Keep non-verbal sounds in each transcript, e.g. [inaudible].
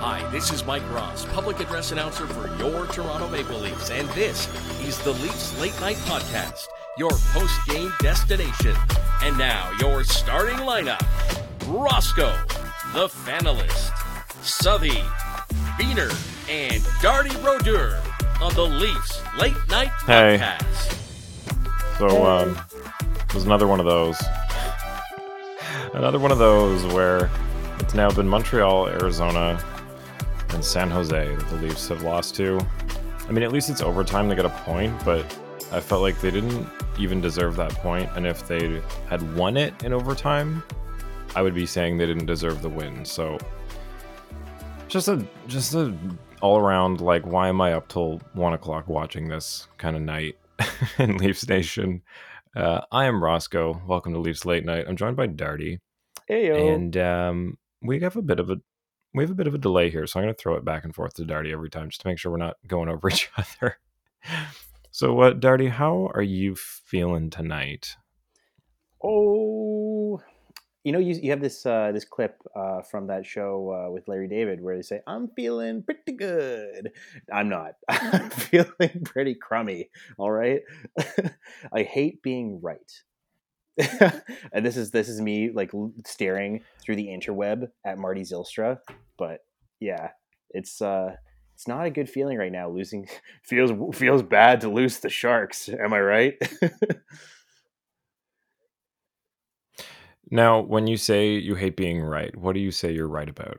Hi, this is Mike Ross, public address announcer for your Toronto Maple Leafs, and this is the Leafs Late Night Podcast, your post game destination. And now, your starting lineup Roscoe, the Fanalist, Southey, Beener, and Darty Brodeur on the Leafs Late Night Podcast. Hey. So um, it was another one of those. [sighs] Another one of those where it's now been Montreal, Arizona, and San Jose that the Leafs have lost to. I mean, at least it's overtime. They got a point, but I felt like they didn't even deserve that point. And if they had won it in overtime, I would be saying they didn't deserve the win. So just a just a all around like, why am I up till one o'clock watching this kind of night [laughs] in Leafs Nation? Uh, I am Roscoe. Welcome to Leafs Late Night. I'm joined by Darty, Heyo. and um, we have a bit of a we have a bit of a delay here, so I'm going to throw it back and forth to Darty every time just to make sure we're not going over [laughs] each other. So, what, Darty? How are you feeling tonight? oh, you know, you, you have this uh, this clip uh, from that show uh, with Larry David where they say, "I'm feeling pretty good." I'm not. [laughs] I'm feeling pretty crummy. All right. [laughs] I hate being right. [laughs] and this is this is me like staring through the interweb at Marty Zilstra, but yeah, it's uh it's not a good feeling right now. Losing [laughs] feels feels bad to lose the Sharks. Am I right? [laughs] Now, when you say you hate being right, what do you say you're right about?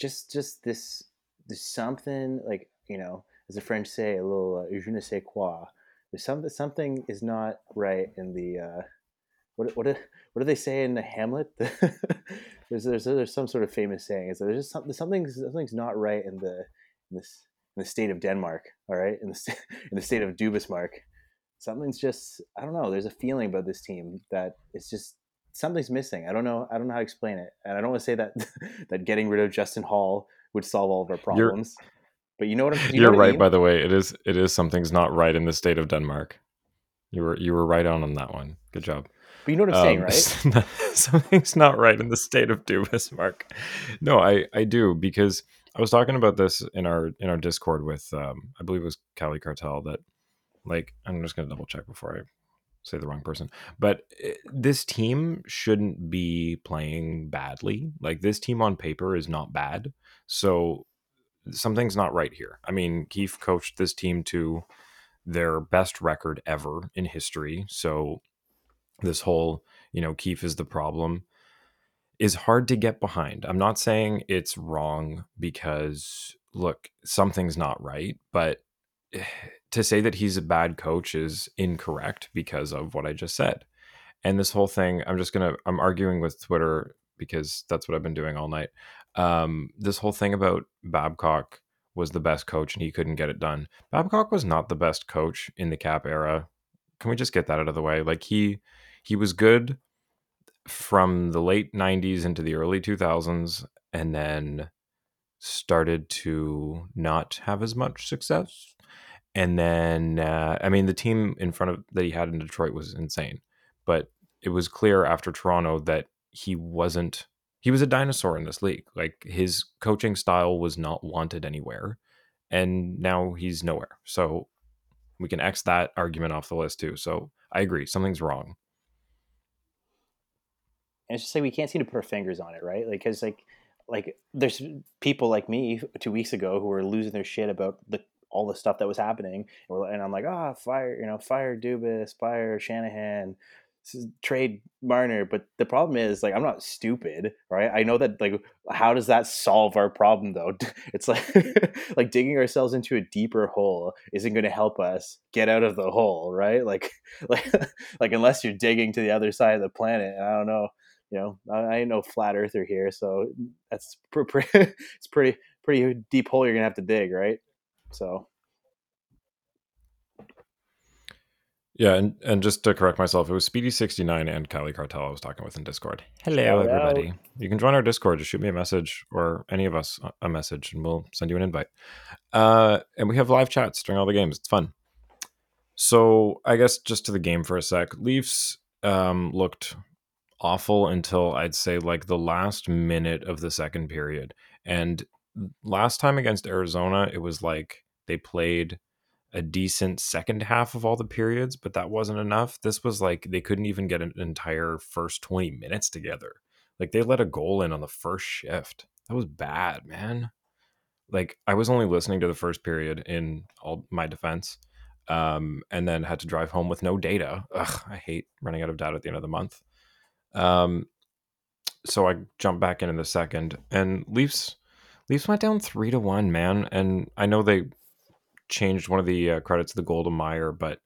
just just this there's something like you know as the french say a little uh, je ne sais quoi there's something something is not right in the uh what what do, what do they say in the hamlet [laughs] there's there's there's some sort of famous saying is that there's just something something something's not right in the in this in the state of denmark all right in the [laughs] in the state of dubismark something's just i don't know there's a feeling about this team that it's just something's missing. I don't know. I don't know how to explain it, and I don't want to say that [laughs] that getting rid of Justin Holl would solve all of our problems. but you know what I'm. you you're what I right, mean? by the way. It is it is something's not right in the state of Denmark. You were you were right on on that one. Good job. But you know what I'm saying, Um, [laughs] right? [laughs] something's not right in the state of Dubismark. No, I I do because I was talking about this in our in our Discord with um I believe it was Cali Cartel that like I'm just gonna double check before I say the wrong person. But eh, this team shouldn't be playing badly. Like this team on paper is not bad. So something's not right here. I mean, Keefe coached this team to their best record ever in history. So this whole, you know, Keefe is the problem is hard to get behind. I'm not saying it's wrong because look, something's not right, but [sighs] to say that he's a bad coach is incorrect because of what I just said. And this whole thing, I'm just going to I'm arguing with Twitter because that's what I've been doing all night. Um this whole thing about Babcock was the best coach and he couldn't get it done. Babcock was not the best coach in the cap era. Can we just get that out of the way? Like he he was good from the late 90s into the early 2000s and then started to not have as much success. And then uh, i mean the team in front of that he had in detroit was insane but it was clear after toronto that he wasn't he was a dinosaur in this league. Like his coaching style was not wanted anywhere and now he's nowhere. So we can x that argument off the list too. So i agree something's wrong and it's just like we can't seem to put our fingers on it, right? Like, because like, like there's people like me two weeks ago who were losing their shit about the all the stuff that was happening, and, and I'm like, ah, fire, you know, fire Dubas, fire Shanahan, trade Marner. But the problem is, like, I'm not stupid, right? I know that, like, how does that solve our problem though? [laughs] It's like, [laughs] like digging ourselves into a deeper hole isn't going to help us get out of the hole, right? Like, [laughs] like, like unless you're digging to the other side of the planet, and I don't know you know, I, I ain't no flat earther here, so that's pr- pr- [laughs] it's pretty pretty deep hole you're gonna have to dig, right? So Yeah, and, and just to correct myself, it was Speedy69 and Cali Cartel I was talking with in Discord. Hello, Shout everybody. You can join our Discord. Just shoot me a message or any of us a- a message, and we'll send you an invite. Uh, and we have live chats during all the games. It's fun. So I guess just to the game for a sec. Leafs um, looked awful until I'd say like the last minute of the second period. And last time against Arizona, it was like they played a decent second half of all the periods, but that wasn't enough. This was like they couldn't even get an entire first 20 minutes together. Like they let a goal in on the first shift. That was bad, man. Like I was only listening to the first period in all my defense. Um, and then had to drive home with no data. Ugh, I hate running out of data at the end of the month. Um, so I jump back in in the second, and Leafs Leafs went down three to one, man. And I know they changed one of the uh, credits to the Golden Meyer, but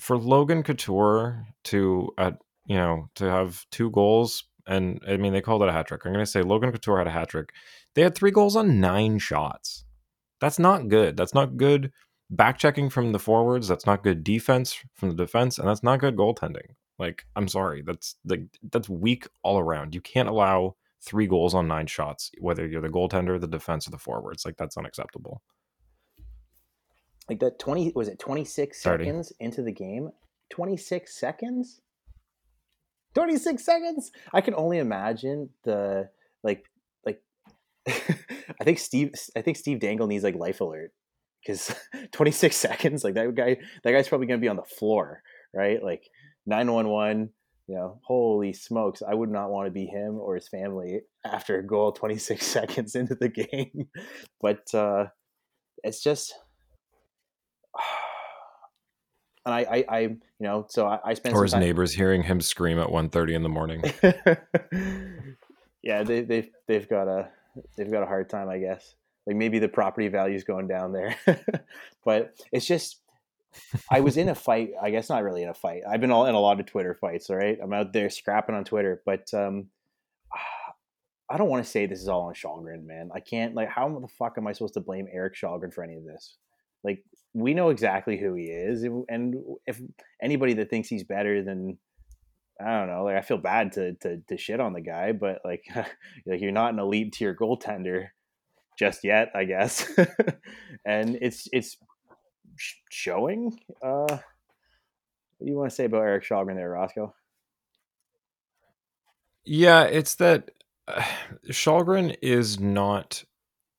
for Logan Couture to at you know to have two goals, and I mean they called it a hat trick. I'm gonna say Logan Couture had a hat trick. They had three goals on nine shots. That's not good. That's not good back checking from the forwards. That's not good defense from the defense, and that's not good goaltending. Like, I'm sorry, that's like that's weak all around. You can't allow three goals on nine shots, whether you're the goaltender, the defense, or the forwards. Like that's unacceptable. Like that twenty was it twenty six seconds into the game? Twenty six seconds. 26 seconds i can only imagine the like like [laughs] i think steve i think steve dangle needs like life alert because [laughs] 26 seconds like that guy that guy's probably going to be on the floor right like 911 you know holy smokes i would not want to be him or his family after a goal 26 [laughs] seconds into the game [laughs] but uh it's just [sighs] and I, I, I, you know, so I, I spent or his time... neighbors hearing him scream at 1.30 in the morning. [laughs] yeah, they, they've they've got a they've got a hard time, I guess. Like maybe the property value's going down there, but it's just I was in a fight. I guess not really in a fight. I've been all in a lot of Twitter fights. All right, I'm out there scrapping on Twitter, but um, [sighs] I don't want to say this is all on Källgren, man. I can't. Like, how the fuck am I supposed to blame Erik Källgren for any of this? Like, we know exactly who he is, and if anybody that thinks he's better than I don't know, like I feel bad to to, to shit on the guy, but like [laughs] like you're not an elite tier goaltender just yet, I guess. [laughs] and it's it's showing. Uh, what do you want to say about Erik Källgren there, Roscoe? Yeah, it's that [sighs] uh, is not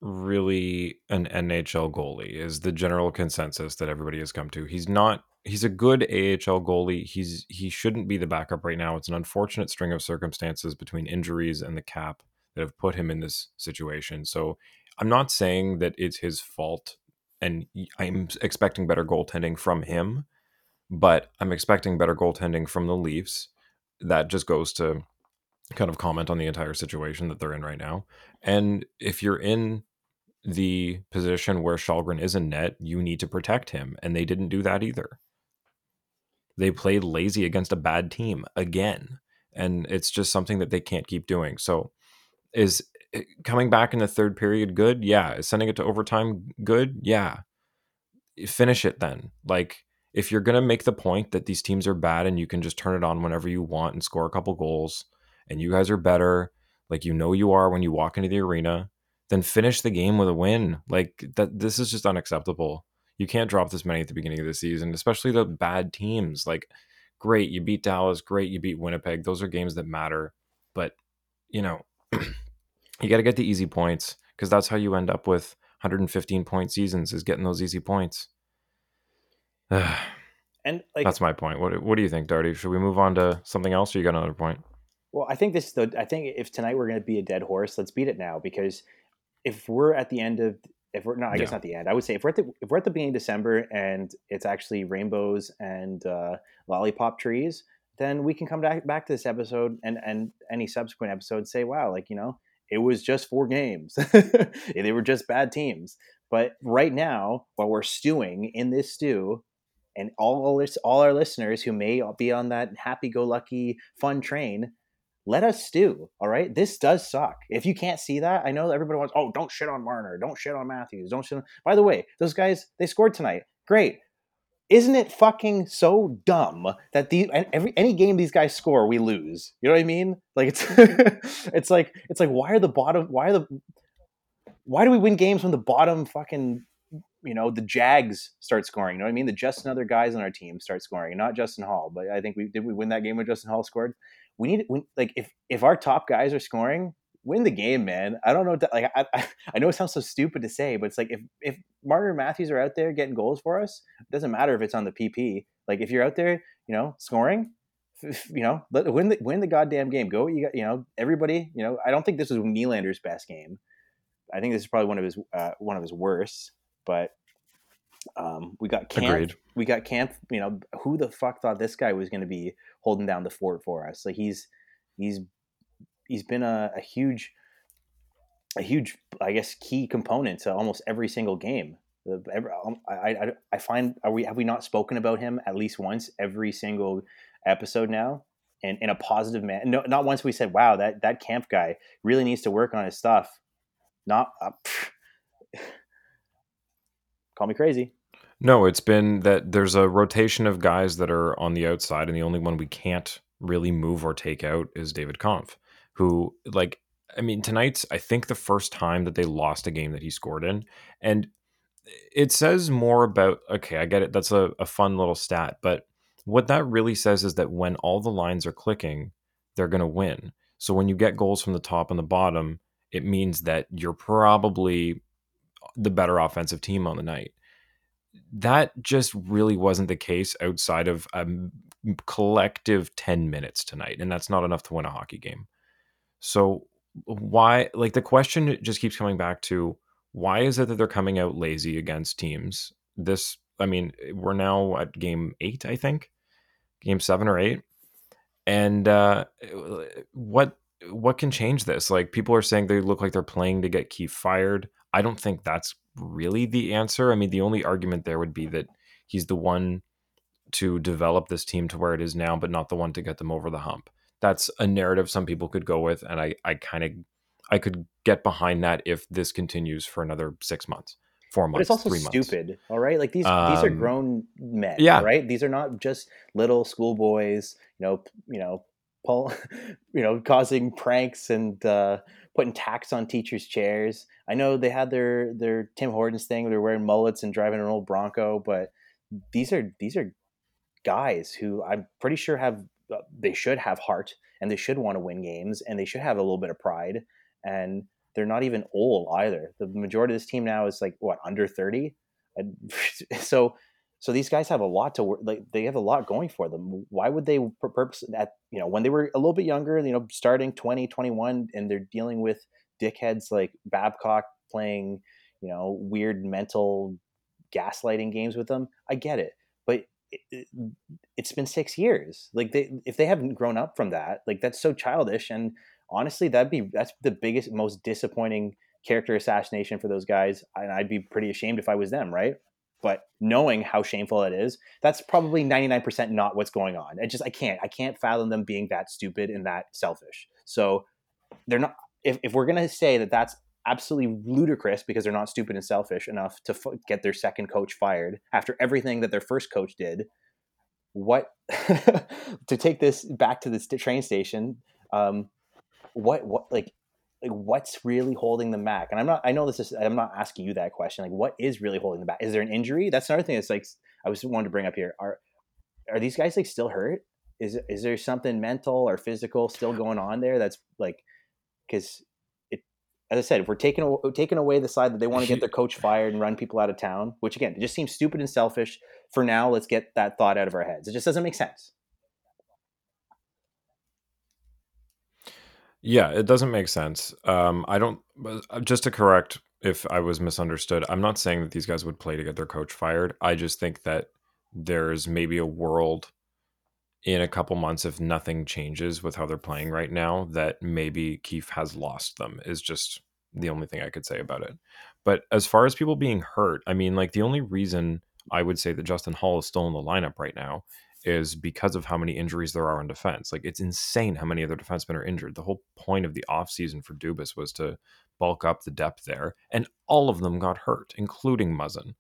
really an NHL goalie. Is the general consensus that everybody has come to. He's not. He's a good AHL goalie. He's he shouldn't be the backup right now. It's an unfortunate string of circumstances between injuries and the cap that have put him in this situation. So I'm not saying that it's his fault and I'm expecting better goaltending from him, but I'm expecting better goaltending from the Leafs. That just goes to kind of comment on the entire situation that they're in right now. And if you're in the position where Källgren is in net, you need to protect him. And they didn't do that either. They played lazy against a bad team again. And it's just something that they can't keep doing. So is Eh, coming back in the third period good? Yeah. sending it to overtime good? Yeah. Eh, finish it then. Like if you're going to make the point that these teams are bad and you can just turn it on whenever you want and score a couple goals and you guys are better, like you know you are when you walk into the arena, then finish the game with a win. Like that this is just unacceptable. You can't drop this many at the beginning of the season, especially the bad teams. Like great, you beat Dallas, great, you beat Winnipeg. Those are games that matter. But, you know, [clears throat] you got to get the easy points because that's how you end up with 115 point seasons is getting those easy points. [sighs] and like, that's my point. What What do you think, Darty? Should we move on to something else, or you got another point? Well, I think this. The I think if tonight we're going to be a dead horse, let's beat it now because if we're at the end of if we're not, I yeah. guess not the end. I would say if we're at the if we're at the beginning of December and it's actually rainbows and uh, lollipop trees, then we can come back back to this episode and and any subsequent episodes say, wow, like you know, it was just four games. [laughs] they were just bad teams. But right now, while we're stewing in this stew, and all all our listeners who may be on that happy-go-lucky fun train, let us stew. All right, this does suck. If you can't see that, I know everybody wants. Oh, don't shit on Marner. Don't shit on Matthews. Don't shit. On... By the way, those guys they scored tonight. Great isn't it fucking so dumb that the every any game these guys score we lose. You know what i mean? Like it's [laughs] it's like it's like why are the bottom why are the why do we win games when the bottom fucking you know the jags start scoring? You know what i mean? The just another guys on our team start scoring not justin Holl. but i think we did we win that game when justin Holl scored? We need we, like if if our top guys are scoring win the game, man. I don't know. Like I, [laughs] I know it sounds so stupid to say, but it's like if if Marner and Matthews are out there getting goals for us, it doesn't matter if it's on the PP. Like if you're out there, you know, scoring, [laughs] you know, let, win the win the goddamn game. Go, you got, you know, everybody. You know, I don't think this was Nylander's best game. I think this is probably one of his uh, one of his worst. But um, we got Kampf. Agreed. We got Kampf. You know, who the fuck thought this guy was going to be holding down the fort for us? Like he's he's he's been a, a huge a huge I guess key component to almost every single game. Every, um, I, I, I find are we have we not spoken about him at least once every single episode now? And in a positive man no, not once we said wow that that Kampf guy really needs to work on his stuff. Not uh, [sighs] call me crazy. No it's been that there's a rotation of guys that are on the outside and the only one we can't really move or take out is David Kampf who like I mean tonight's I think the first time that they lost a game that he scored in and it says more about okay, I get it. That's a, a fun little stat, but what that really says is that when all the lines are clicking, they're gonna win. So when you get goals from the top and the bottom, it means that you're probably the better offensive team on the night. That just really wasn't the case outside of a collective 10 minutes tonight, and that's not enough to win a hockey game. So why like the question just keeps coming back to why is it that they're coming out lazy against teams? This I mean, eh, we're now at game 8, I think. Game 7 or 8. And uh eh, eh, what what can change this? Like people are saying they look like they're playing to get Keefe fired. I don't think that's really the answer. I mean, the only argument there would be that he's the one to develop this team to where it is now, but not the one to get them over the hump that's a narrative some people could go with, and I I kind of I could get behind that if this continues for another six months, four months. But it's also stupid. Months. All right, like these um, these are um, grown men. Yeah, right. These are not just little schoolboys. You know, you know, Paul, [laughs] you know, causing pranks and uh, putting tax on teachers' chairs. I know they had their their Tim Hortons thing. Where they're wearing mullets and driving an old Bronco, but these are these are guys who I'm pretty sure have Uh, they should have heart and they should want to win games and they should have a little bit of pride and they're not even old either. The majority of this team now is like what under 30 [laughs] so so these guys have a lot to work like they have a lot going for them. Why would they purpose that you know when they were a little bit younger you know starting 20 21 and they're dealing with dickheads like babcock playing you know weird mental gaslighting games with them? I get it but it, has been six years. Like they, if they haven't grown up from that, like that's so childish. And honestly, that'd be that's the biggest, most disappointing character assassination for those guys. And I'd be pretty ashamed if I was them, right? But knowing how shameful it is, that's probably ninety nine percent not what's going on. I just I can't I can't fathom them being that stupid and that selfish. So they're not. If, if we're gonna say that that's absolutely ludicrous because they're not stupid and selfish enough to f- get their second coach fired after everything that their first coach did. What [laughs] to take this back to the train station? Um, what what like like what's really holding them back? And I'm not. I know this is. I'm not asking you that question. Like, what is really holding them back? Is there an injury? That's another thing. That's like I was wanting to bring up here. Are are these guys like still hurt? Is is there something mental or physical still going on there? That's like because as I said, if we're taking taking away the side that they want to get [laughs] their coach fired and run people out of town, which again, it just seems stupid and selfish. For now, let's get that thought out of our heads. It just doesn't make sense. Yeah, it doesn't make sense. Um, I don't. Uh, just to correct if I was misunderstood, I'm not saying that these guys would play to get their coach fired. I just think that there's maybe a world in a couple months if nothing changes with how they're playing right now that maybe Keefe has lost them is just the only thing I could say about it. But as far as people being hurt, I mean like the only reason I would say that Justin Holl is still in the lineup right now is because of how many injuries there are in defense. Like it's insane how many other defensemen are injured. The whole point of the offseason for Dubas was to bulk up the depth there, and all of them got hurt, including Muzzin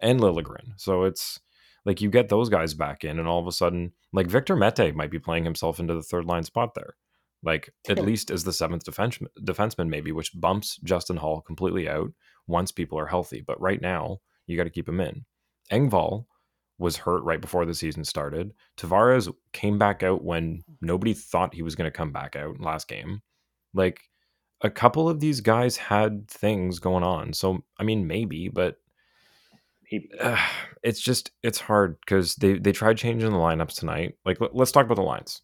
and Liljegren. So it's like you get those guys back in, and all of a sudden, like Victor Mete might be playing himself into the third line spot there, like at least as the seventh defense defenseman, maybe, which bumps Justin Holl completely out once people are healthy. But right now, you got to keep him in. Engvall was hurt right before the season started. Tavares came back out when nobody thought he was going to come back out last game. Like a couple of these guys had things going on. So I mean, maybe, but He, uh, it's just it's hard because they they tried changing the lineups tonight. Like let- let's talk about the lines.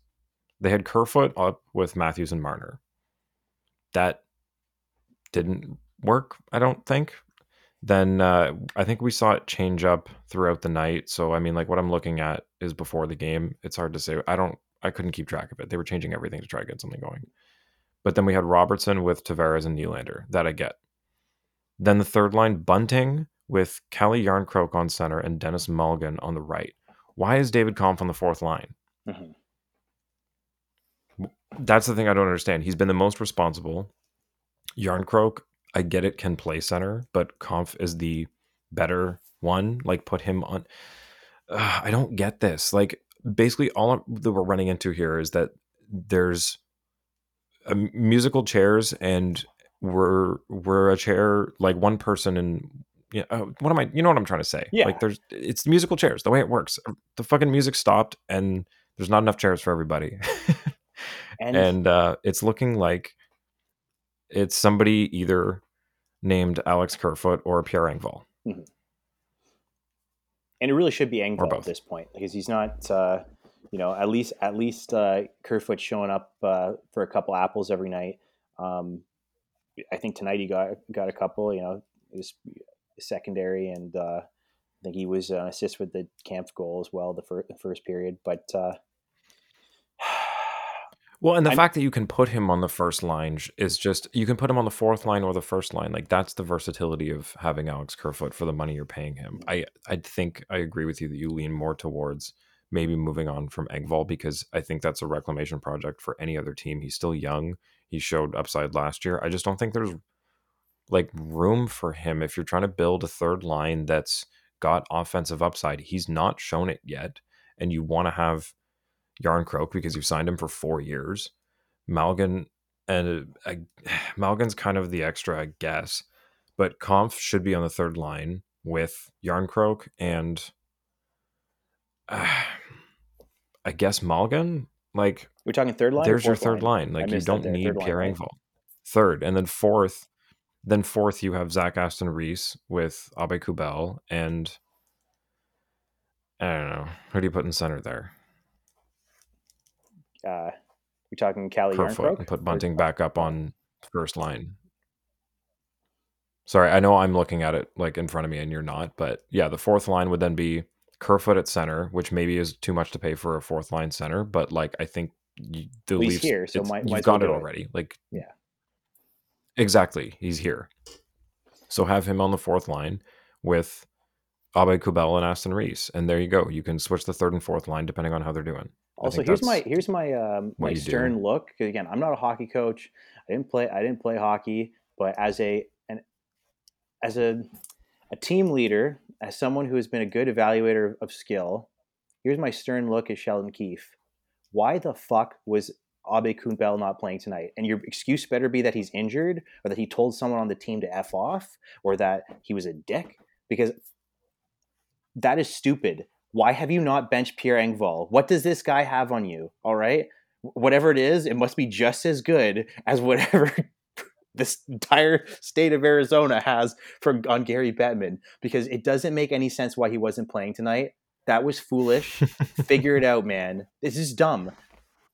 They had Kerfoot up with Matthews and Marner. That didn't work. I don't think. Then uh, I think we saw it change up throughout the night. So I mean, like what I'm looking at is before the game. It's hard to say. I don't. I couldn't keep track of it. They were changing everything to try to get something going. But then we had Robertson with Tavares and Nylander. That I get. Then the third line, Bunting with Calle Jarnkrok on center and Denis Malgin on the right. Why is David Kampf on the fourth line? Mhm. That's the thing I don't understand. He's been the most responsible. Jarnkrok, I get it, can play center, but Kampf is the better one. Like, put him on. Ugh, I don't get this. Like, basically, all that we're running into here is that there's a m- musical chairs and we're we're a chair like one person and yeah uh, what am i you know what i'm trying to say Yeah. like there's it's musical chairs the way it works the fucking music stopped and there's not enough chairs for everybody [laughs] and, and uh it's looking like it's somebody either named alex kerfoot or pierre engvall and it really should be Engvall at this point because he's not, uh, you know, at least at least uh, Kerfoot showing up uh, for a couple apples every night. Um, I think tonight he got got a couple. You know, his secondary, and uh, I think he was an assist with the Kampf goal as well the, fir- the first period. But uh, [sighs] Well, and the I'm- fact that you can put him on the first line is just you can put him on the fourth line or the first line. Like that's the versatility of having Alex Kerfoot for the money you're paying him. I I think I agree with you that you lean more towards maybe moving on from Engvall because I think that's a reclamation project for any other team. He's still young. He showed upside last year. I just don't think there's like room for him if you're trying to build a third line that's got offensive upside. He's not shown it yet, and you want to have Jarnkrok because you've signed him for four years. Malgin and uh, [sighs] Malgin's kind of the extra, I guess, but Kampf should be on the third line with Jarnkrok and uh, [sighs] I guess Malgin. Like we're talking third line. there's your third line. Like you don't need Pierre? Engvall. Third, and then fourth, then fourth you have Zach Aston Reese with Aube-Kubel and I don't know who do you put in center there? Uh, we're talking Calle Jarnkrok. and put Bunting back up on first line. Sorry, I know I'm looking at it like in front of me and you're not, but yeah, the fourth line would then be Kerfoot at center, which maybe is too much to pay for a fourth line center, but like I think you, the Leafs, here, so might- you've got it do it. already. Like Yeah. Exactly, he's here. So have him on the fourth line with Aube-Kubel and Aston Reese, and there you go. You can switch the third and fourth line depending on how they're doing. Also, here's my here's my um, my you do. stern look. 'cause again, I'm not a hockey coach. I didn't play I didn't play hockey, but as a an as a a team leader, as someone who has been a good evaluator of skill, here's my stern look at Sheldon Keefe. Why the fuck was Aube-Kubel not playing tonight? And your excuse better be that he's injured, or that he told someone on the team to f off, or that he was a dick, because that is stupid. Why have you not benched Pierre Engvall? What does this guy have on you? All right, whatever it is, it must be just as good as whatever [laughs] this entire state of Arizona has for on Gary Bettman because it doesn't make any sense why he wasn't playing tonight. That was foolish. [laughs] Figure it out, man. This is dumb.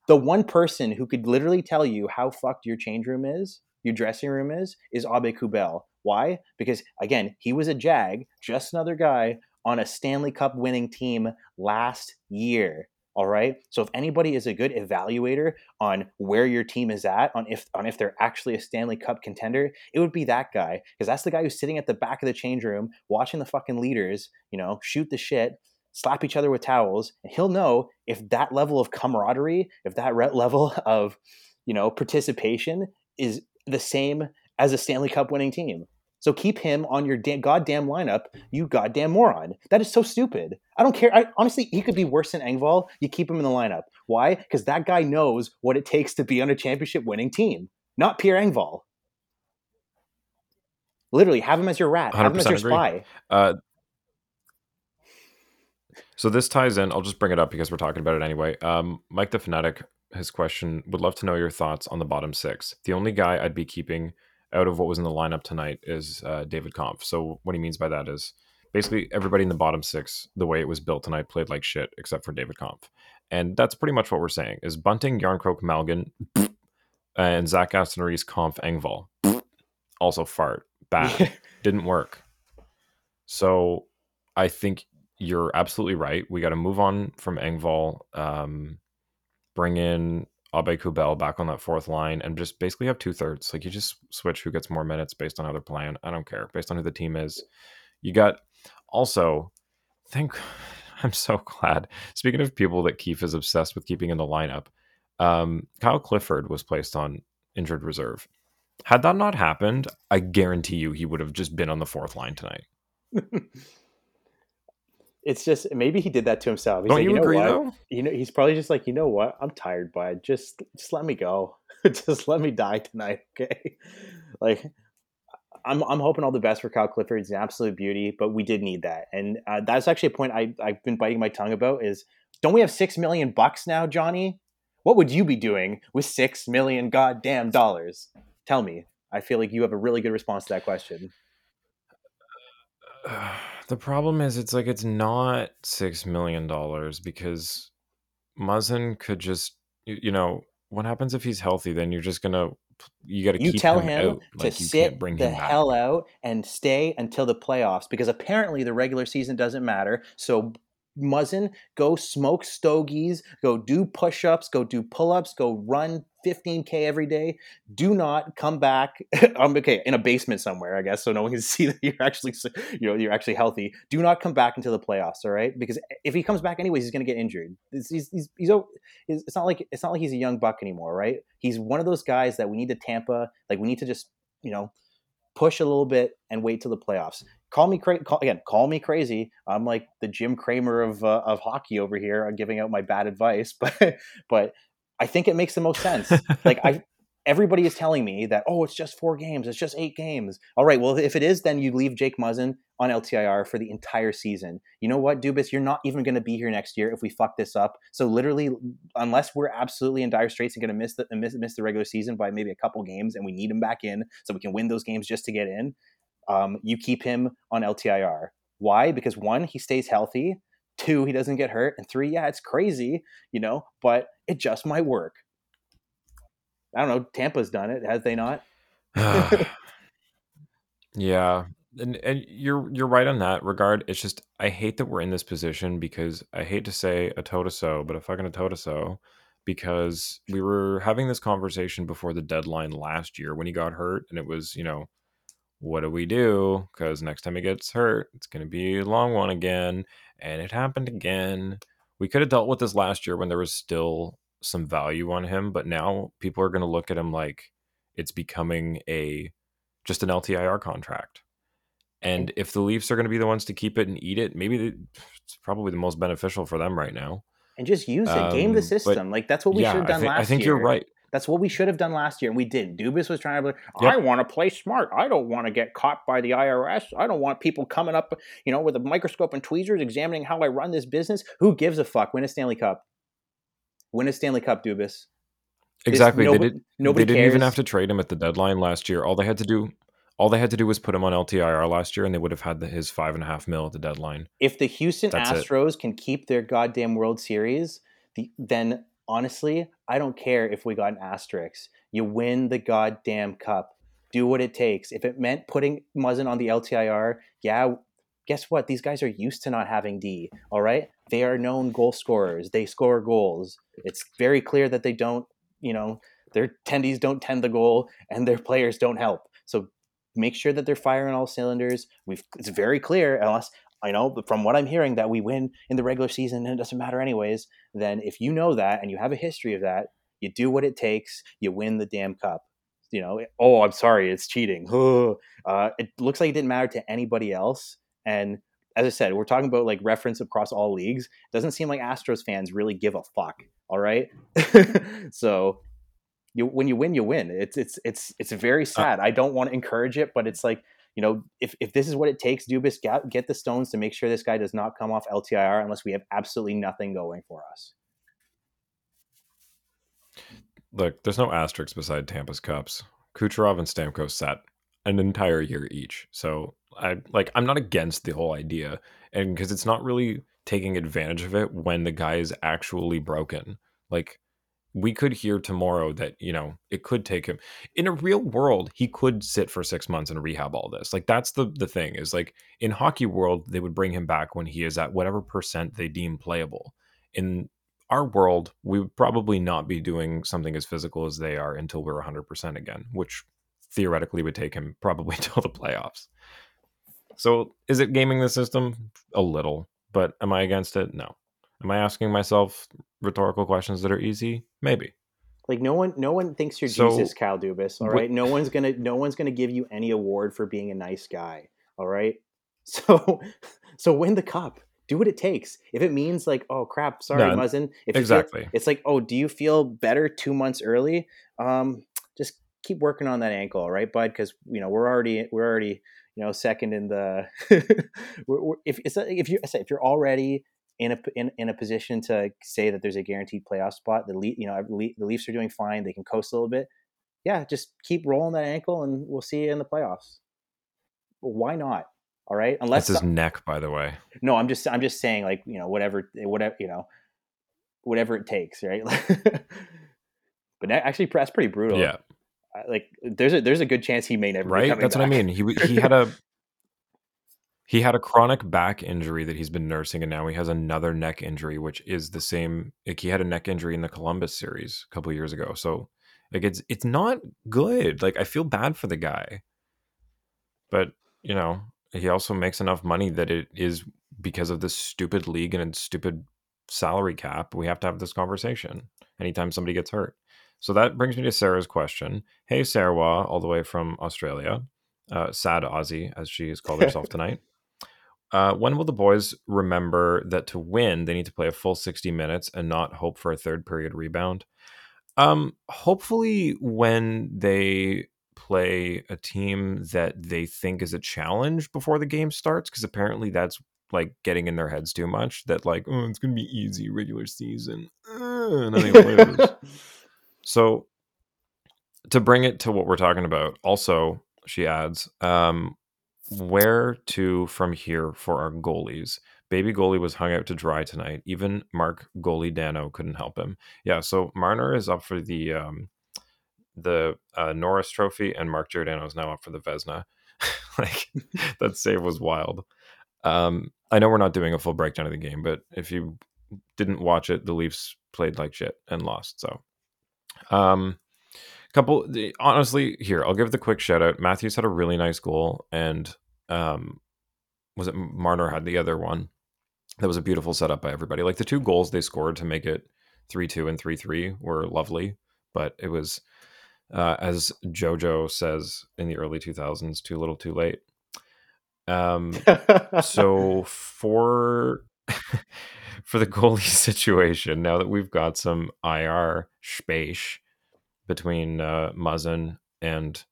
The one person who could literally tell you how fucked your change room is, your dressing room is, is Aube-Kubel. Why? Because again, he was a Jag, just another guy on a Stanley Cup winning team last year. All right. So if anybody is a good evaluator on where your team is at, on if on if they're actually a Stanley Cup contender, it would be that guy because that's the guy who's sitting at the back of the change room watching the fucking leaders, you know, shoot the shit, slap each other with towels, and he'll know if that level of camaraderie, if that level [laughs] of, you know, participation is the same as a Stanley Cup winning team. So keep him on your da- goddamn lineup, you goddamn moron. That is so stupid. I don't care. I, honestly, he could be worse than Engvall. You keep him in the lineup. Why? Because that guy knows what it takes to be on a championship winning team, not Pierre Engvall. Literally, have him as your rat. Have him as your agree. spy. Uh, so this ties in. I'll just bring it up because we're talking about it anyway. Um, Mike the Fanatic his question would love to know your thoughts on the bottom six. The only guy I'd be keeping out of what was in the lineup tonight is uh, David Kampf. So what he means by that is basically everybody in the bottom six, the way it was built tonight, played like shit except for David Kampf. And that's pretty much what we're saying is Bunting, Jarnkrok, Malgin, and Zach Aston Kampf, Engvall. Also fart. Bad. [laughs] Didn't work. So I think you're absolutely right. We got to move on from Engvall, um, bring in Aube-Kubel back on that fourth line, and just basically have two thirds. Like you just switch who gets more minutes based on how they're playing. I don't care based on who the team is. You got also think [sighs] I'm so glad. Speaking of people that Keefe is obsessed with keeping in the lineup, um, Kyle Clifford was placed on injured reserve. Had that not happened, I guarantee you he would have just been on the fourth line tonight. [laughs] it's just maybe he did that to himself. He's Don't like, you, you know agree what? though? You know, he's probably just like, you know what? I'm tired, bud. Just, just let me go. [laughs] just let me die tonight, [laughs] okay? like, I'm, I'm hoping all the best for Kyle Clifford. He's an absolute beauty, but we did need that, and uh, that's actually a point I, I've been biting my tongue about. Is don't we have six million bucks now, Johnny? What would you be doing with six million goddamn dollars? Tell me. I feel like you have a really good response to that question. [sighs] [sighs] the problem is it's like it's not six million dollars because Muzzin could just you you know what happens if he's healthy? Then you're just gonna you got to You keep tell him, him out. to like sit bring the back. hell out and stay until the playoffs because apparently the regular season doesn't matter. So Muzzin, go smoke stogies, go do push-ups, go do pull-ups, go run 15k every day. Do not come back. [laughs] um, okay, in a basement somewhere, I guess, so no one can [laughs] see that you're actually, you know, you're actually healthy. Do not come back until the playoffs. All right, because if he comes back anyways, he's going to get injured. It's, he's, he's, he's, it's not like it's not like he's a young buck anymore, right? He's one of those guys that we need to Tampa. Like we need to just, you know, push a little bit and wait till the playoffs. Call me crazy again. Call me crazy. I'm like the Jim Cramer of uh, of hockey over here, uh, giving out my bad advice. [laughs] But but I think it makes the most sense. like I, [laughs] everybody is telling me that oh, it's just four games. It's just eight games. All right. Well, if it is, then you leave Jake Muzzin on LTIR for the entire season. You know what, Dubas? You're not even going to be here next year if we fuck this up. So literally, unless we're absolutely in dire straits and going to miss the miss, miss the regular season by maybe a couple games, and we need him back in so we can win those games just to get in, um, you keep him on LTIR. Why? Because one, he stays healthy. Two, he doesn't get hurt. And three, yeah, it's crazy, you know, but it just might work. I don't know. Tampa's done it, has they not? [sighs] [laughs] yeah and and you're you're right on that regard it's just i hate that we're in this position because i hate to say a to so but a fucking a so because we were having this conversation before the deadline last year when he got hurt and it was you know what do we do because next time he gets hurt it's going to be a long one again and it happened again we could have dealt with this last year when there was still some value on him but now people are going to look at him like it's becoming a just an ltir contract and if the Leafs are going to be the ones to keep it and eat it, maybe the, it's probably the most beneficial for them right now. And just use it, game Um, the but system. Like that's what we yeah, should have I, done thi- last I think year. you're right. That's what we should have done last year, and we didn't. Dubas was trying to. Yep. I want to play smart. I don't want to get caught by the IRS. I don't want people coming up, you know, with a microscope and tweezers examining how I run this business. Who gives a fuck? Win a Stanley Cup. Win a Stanley Cup, Dubas. Exactly. nobody- they did. nobody they didn't even have to trade him at the deadline last year. All they had to do, all they had to do was put him on LTIR last year, and they would have had the, his five and a half mil at the deadline. If the Houston That's it. Astros can keep their goddamn World Series, the, then honestly, I don't care if we got an asterisk. You win the goddamn cup. Do what it takes. If it meant putting Muzzin on the LTIR, yeah, guess what? These guys are used to not having D. All right, they are known goal scorers. They score goals. It's very clear that they don't. You know, their tendies don't tend the goal, and their players don't help. So make sure that they're firing all cylinders. We've it's very clear, unless I know but from what I'm hearing that we win in the regular season and it doesn't matter anyways. Then if you know that and you have a history of that, you do what it takes. You win the damn cup. You know. Oh, I'm sorry, it's cheating. [laughs] Uh, it looks like it didn't matter to anybody else. And as I said, we're talking about like reference across all leagues. It doesn't seem like Astros fans really give a fuck. All right. [laughs] so you when you win, you win. It's it's it's it's very sad. I don't want to encourage it, but it's like you know, if, if this is what it takes, Dubas, get, get the stones to make sure this guy does not come off LTIR unless we have absolutely nothing going for us. look, there's no asterisks beside Tampa's cups. Kucherov and Stamkos sat an entire year each. So I like I'm not against the whole idea, and because it's not really taking advantage of it when the guy is actually broken. Like we could hear tomorrow that you know it could take him in a real world he could sit for six months and rehab all this like that's the the thing is like in hockey world they would bring him back when he is at whatever percent they deem playable. In our world we would probably not be doing something as physical as they are until we're 100% again which theoretically would take him [laughs] probably till the playoffs. So is it gaming the system? A little but am i against it? No am i asking myself rhetorical questions that are easy? Maybe. Like no one, no one thinks you're so, Jesus, Kyle Dubas. All right, no one's gonna, no one's gonna give you any award for being a nice guy. All right, [laughs] so, so win the cup. Do what it takes. If it means like, oh crap, sorry, no, Muzzin. If exactly, feel, it's like, oh, do you feel better two months early? Um, just keep working on that ankle, all right, bud? Because you know we're already, we're already, you know, second in the. [laughs] we're, we're, if if you if you're already in a in, in a position to say that there's a guaranteed playoff spot. The Le- you know the Leafs are doing fine. They can coast a little bit. Yeah, just keep rolling that ankle, and we'll see you in the playoffs. why not? All right, unless That's his neck, by the way. No, I'm just I'm just saying like you know whatever whatever you know whatever it takes, right? [laughs] but actually, that's pretty brutal. Yeah, like there's a there's a good chance he may never. Right, that's back. what I mean. He he had [laughs] a he had a chronic back injury that he's been nursing, and now he has another neck injury, which is the same. Like he had a neck injury in the Columbus series a couple years ago. So like it's it's not good. Like I feel bad for the guy, but you know he also makes enough money that it is because of this stupid league and stupid salary cap. We have to have this conversation anytime somebody gets hurt. So that brings me to Sarah's question. Hey, Sarah, all the way from Australia, uh, sad Aussie as she has called herself [laughs] tonight. Uh, when will the boys remember that to win, they need to play a full 60 minutes and not hope for a third period rebound? Um, hopefully, when they play a team that they think is a challenge before the game starts, because apparently that's like getting in their heads too much that, like, oh, it's going to be easy regular season. Uh, and then they lose. so, to bring it to what we're talking about, also, she adds, um, where to from here for our goalies? Baby goalie was hung out to dry tonight. Even Mark goalie Dano couldn't help him. Yeah, so Marner is up for the um, the uh, Norris Trophy, and Mark Giordano is now up for the Vezina. [laughs] like [laughs] that save was wild. Um, I know we're not doing a full breakdown of the game, but if you didn't watch it, the Leafs played like shit and lost. So, um, couple honestly here i'll give the quick shout out. Matthews had a really nice goal and um was it marner had the other one. That was a beautiful setup by everybody. Like the two goals they scored to make it 3-2 and 3-3 were lovely but it was uh, as jojo says in the early 2000s too little too late. Um so [laughs] for [laughs] for the goalie [laughs] situation now that we've got some ir space between uh, Muzzin and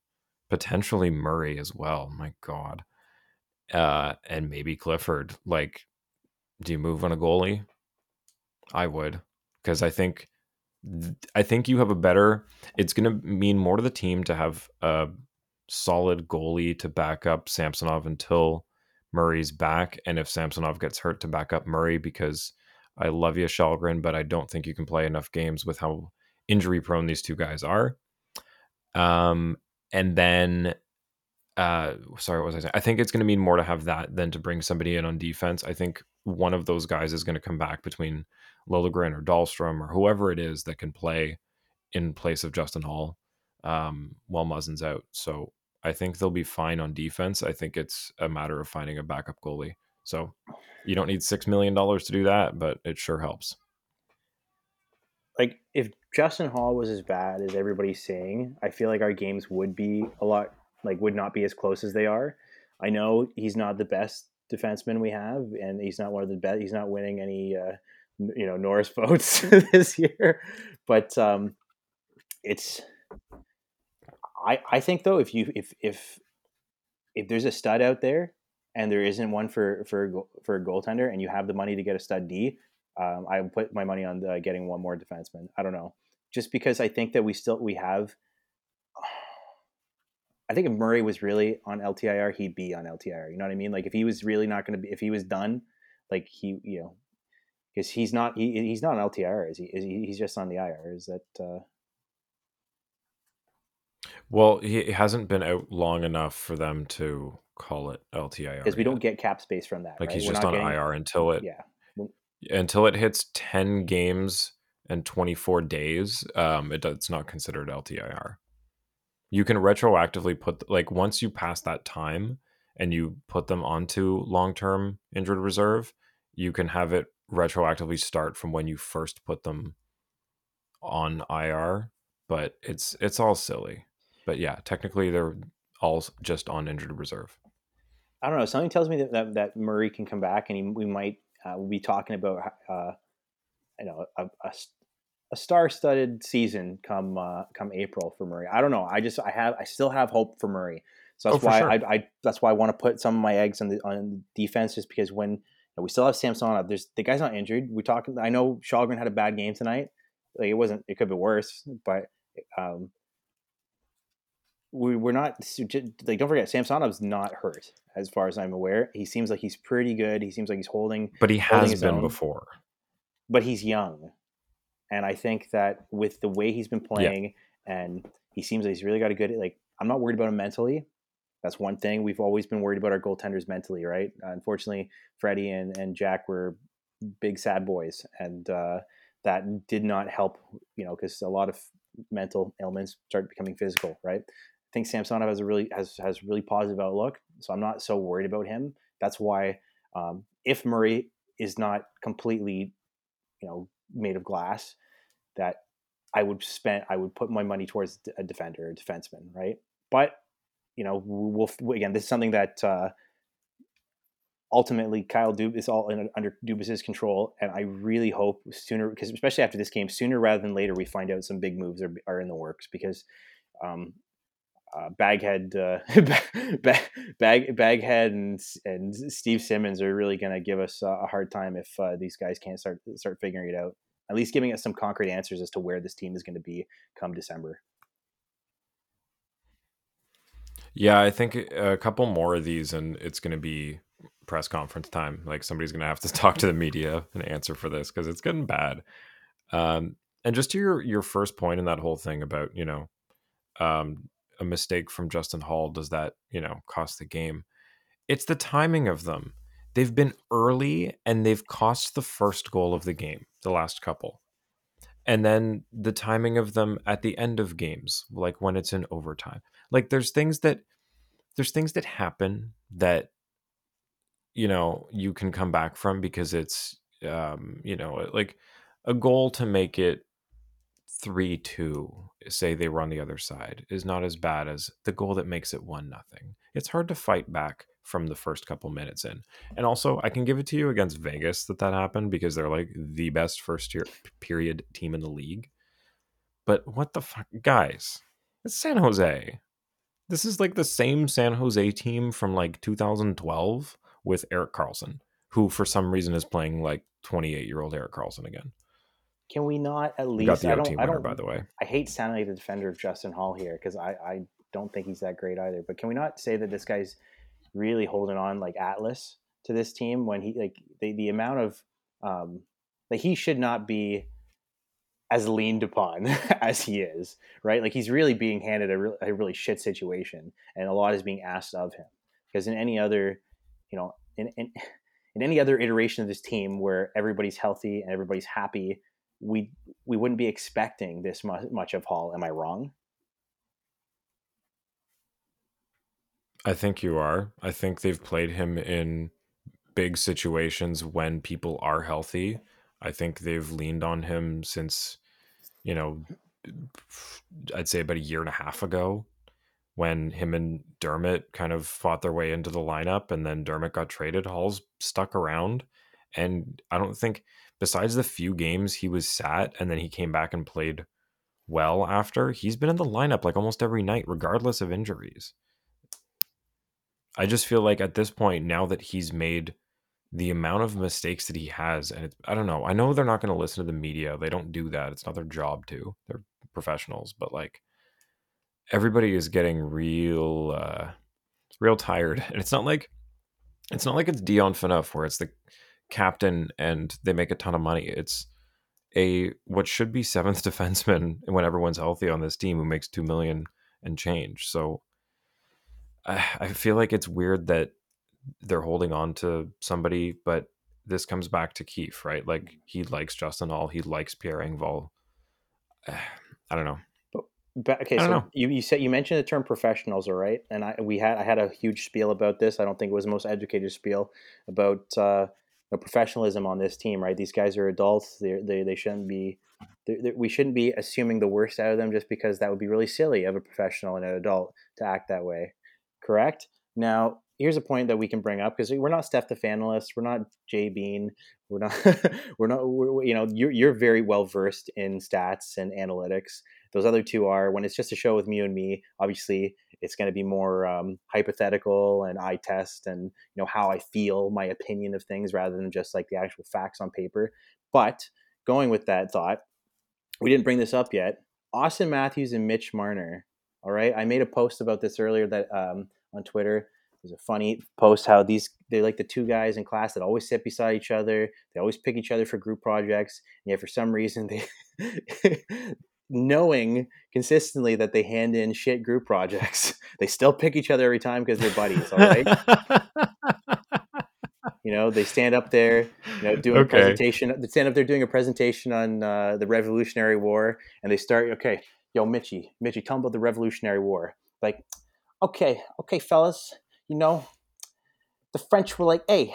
potentially Murray as well. My God. Uh, and maybe Clifford. Like, do you move on a goalie? I would, because I think I think you have a better. It's going to mean more to the team to have a solid goalie to back up Samsonov until Murray's back, and if Samsonov gets hurt, to back up Murray because I love you, Källgren, but I don't think you can play enough games with how injury prone these two guys are. Um, and then, uh, sorry, what was I saying? I think it's going to mean more to have that than to bring somebody in on defense. I think one of those guys is going to come back between Liljegren or Dahlstrom or whoever it is that can play in place of Justin Holl um, while Muzzin's out. So I think they'll be fine on defense. I think it's a matter of finding a backup goalie. So you don't need six million dollars to do that, but it sure helps like if Justin Holl was as bad as everybody's saying, I feel like our games would be a lot like would not be as close as they are. I know he's not the best defenseman we have, and he's not one of the best. He's not winning any, uh, you know, Norris [laughs] votes [laughs] this year. But um, it's, I I think though, if you if if if there's a stud out there and there isn't one for for for a goaltender, and you have the money to get a stud D, um, I put my money on the, getting one more defenseman. I don't know. just because I think that we still we have. [sighs] I think if Murray was really on LTIR, he'd be on LTIR. You know what I mean? Like if he was really not going to be, if he was done, like he, you know, because he's not, he, he's not on LTIR. Is he? Is he? He's just on the IR. Is that? Uh... Well, he hasn't been out long enough for them to call it LTIR because we yet. don't get cap space from that. like right? he's We're just on getting- IR until it Yeah, until it hits 10 games and 24 days um it, it's not considered ltir you can retroactively put like once you pass that time and you put them onto long-term injured reserve you can have it retroactively start from when you first put them on ir but it's it's all silly but yeah technically they're all just on injured reserve I don't know. Something tells me that that, that Murray can come back, and he, we might uh, we'll be talking about uh, you know a, a, a star-studded season come uh, come April for Murray. I don't know. I just I have I still have hope for Murray. So that's Oh, why sure. I, I that's why I want to put some of my eggs on the on defense, just because when you know, we still have Samson Samsonov, there's the guy's not injured. We talking. I know Källgren had a bad game tonight. Like it wasn't. It could be worse, but. Um, we, we're not like don't forget Samsonov's not hurt as far as I'm aware. He seems like he's pretty good. He seems like he's holding, but he has been own. before but he's young. And I think that with the way he's been playing, and he seems like he's really got a good like. I'm not worried about him mentally. That's one thing we've always been worried about our goaltenders mentally, right? unfortunately, Freddie and, and Jack were big sad boys, and uh, that did not help. You know, because a lot of mental ailments start becoming physical, right? I think Samsonov has a really has has really positive outlook, so I'm not so worried about him. That's why um, if Murray is not completely, you know, made of glass, that I would spend I would put my money towards a defender, a defenseman, right? But you know, we'll again. This is something that uh, ultimately Kyle Dubas is all in, under Dubas's control, and I really hope sooner, because especially after this game, sooner rather than later, we find out some big moves are, are in the works because. Um, uh, Baghead, uh, [laughs] Bag, Bag, Baghead, and and Steve Simmons are really going to give us a hard time if uh, these guys can't start start figuring it out. At least giving us some concrete answers as to where this team is going to be come December. Yeah, I think a couple more of these, and it's going to be press conference time. Like somebody's going to have to [laughs] talk to the media and answer for this because it's getting bad. Um, and just to your your first point in that whole thing about you know um, a mistake from Justin Holl does that you know cost the game? It's the timing of them. They've been early and they've cost the first goal of the game, the last couple. And then the timing of them at the end of games, like when it's in overtime. Like there's things that there's things that happen that you know you can come back from because it's um you know like a goal to make it 3-2 say they were on the other side is not as bad as the goal that makes it 1 nothing. It's hard to fight back from the first couple minutes in. And also i can give it to you against vegas that that happened because they're like the best first year period team in the league. But what the fuck guys it's san jose. This is like the same San Jose team from like 2012 with Erik Karlsson, who for some reason is playing like 28 year old Erik Karlsson again. Can we not at We got least? the I don't. I winner, don't. by the way. I hate sounding like the defender of Justin Holl here because I, I don't think he's that great either. But can we not say that this guy's really holding on like Atlas to this team when he like the, the amount of um like he should not be as leaned upon [laughs] as he is, right? Like he's really being handed a, re- a really shit situation, and a lot is being asked of him. Because in any other, you know, in, in in any other iteration of this team where everybody's healthy and everybody's happy, we we wouldn't be expecting this much, much of Holl. Am I wrong? I think you are. I think they've played him in big situations when people are healthy. I think they've leaned on him since, you know, I'd say about a year and a half ago when him and Dermott kind of fought their way into the lineup and then Dermott got traded. Holl's stuck around. And I don't think, besides the few games he was sat and then he came back and played well after, he's been in the lineup like almost every night, regardless of injuries. I just feel like at this point, now that he's made the amount of mistakes that he has, and it's, I don't know. I know they're not going to listen to the media. They don't do that. It's not their job to. They're professionals, but like everybody is getting real, uh, real tired, [laughs] and it's not like it's not like it's Dion Phaneuf where it's the captain and they make a ton of money. It's a what should be seventh [laughs] defenseman when everyone's healthy on this team who makes two million and change. So I, I feel like it's weird that they're holding on to somebody, but this comes back to Keefe, right? Like he likes Justin Holl, he likes Pierre Engvall. [sighs] I don't know. But, okay, so know. you, you said you mentioned the term professionals, all right? And I we had I had a huge spiel about this. I don't think it was the most educated spiel about uh, know, professionalism on this team, right? These guys are adults. They they they shouldn't be. They're, they're, we shouldn't be assuming the worst out of them just because that would be really silly of a professional and an adult to act that way. Correct. Now, here's a point that we can bring up because we're not Steph the Fanalist, we're not Jay Bean, we're not, [laughs] we're not, we're, you know, you're you're very well versed in stats and analytics. Those other two are when it's just a show with you and me. Obviously, it's going to be more um, hypothetical and eye test and you know how I feel, my opinion of things, rather than just like the actual facts on paper. But going with that thought, we didn't bring this up yet. Auston Matthews and Mitch Marner. All right, I made a post about this earlier that um, on Twitter. There's a funny post how these they're like the two guys in class that always sit beside each other. They always pick each other for group projects, and yet for some reason they [laughs] knowing consistently that they hand in shit group projects, [laughs] they still pick each other every time because they're buddies. All right. you know, they stand up there, you know, doing okay. a presentation. They stand up there doing a presentation on uh, the Revolutionary War, and they start, okay, yo, Mitchy, Mitchy, tell them about the Revolutionary War. Like, okay, okay, fellas, you know, the French were like, hey,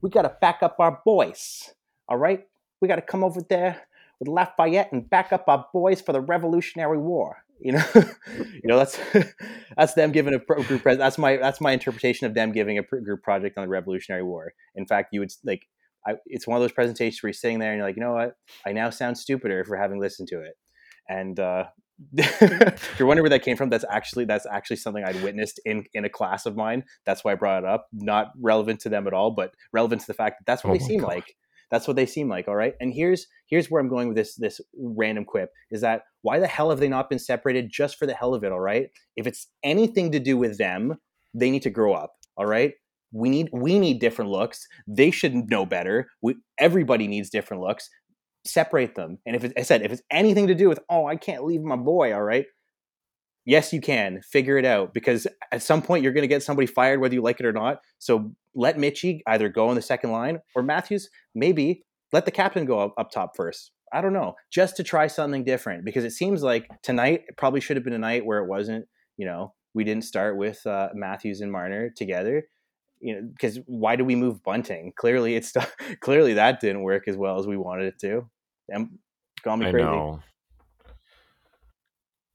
we got to back up our boys. All right, we got to come over there with Lafayette and back up our boys for the Revolutionary War. You know, [laughs] you know that's [laughs] that's them giving a group. Pres- that's my that's my interpretation of them giving a group project on the Revolutionary War. In fact, you would like I, it's one of those presentations where you're sitting there and you're like, you know what? I now sound stupider for having listened to it. And uh, [laughs] if you're wondering where that came from. That's actually that's actually something I'd witnessed in in a class of mine. That's why I brought it up. Not relevant to them at all, but relevant to the fact that that's what oh they seem God. like. That's what they seem like. All right. And here's here's where I'm going with this this random quip is that why the hell have they not been separated just for the hell of it? All right. If it's anything to do with them, they need to grow up. All right. We need we need different looks. They should know better. We everybody needs different looks. Separate them. And if it, I said if it's anything to do with oh I can't leave my boy, all right, yes you can figure it out because at some point you're going to get somebody fired whether you like it or not so let mitchy either go on the second line or matthews maybe let the captain go up, up top first i don't know just to try something different because it seems like tonight it probably should have been a night where it wasn't you know we didn't start with uh, matthews and marner together you know because why do we move bunting clearly it's [laughs] clearly that didn't work as well as we wanted it to and got me crazy know.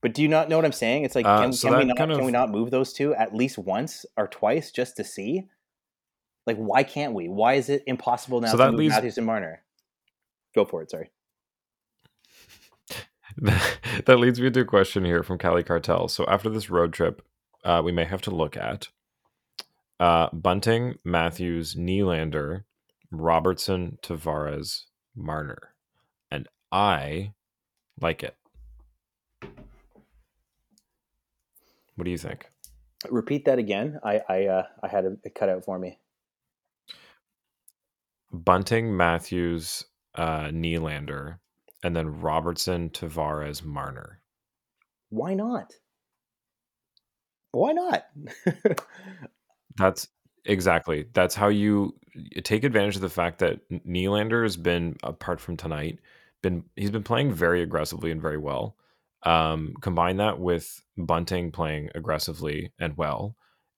But do you not know what I'm saying? It's like, uh, can, so can we not, of... can we not move those two at least once or twice just to see? Like, why can't we? Why is it impossible now so to move leads... Matthews and Marner? Go for it. Sorry. [laughs] that leads me to a question here from Cali Cartel. So after this road trip, uh, we may have to look at uh, Bunting, Matthews, Nylander, Robertson, Tavares, Marner, and I like it. What do you think? Repeat that again. I I uh, I had it cut out for me. Bunting, Matthews, uh, Nylander, and then Robertson, Tavares, Marner. Why not? Why not? [laughs] That's exactly. That's how you take advantage of the fact that Nylander has been apart from tonight. Been he's been playing very aggressively and very well. Um, combine that with Bunting playing aggressively and well,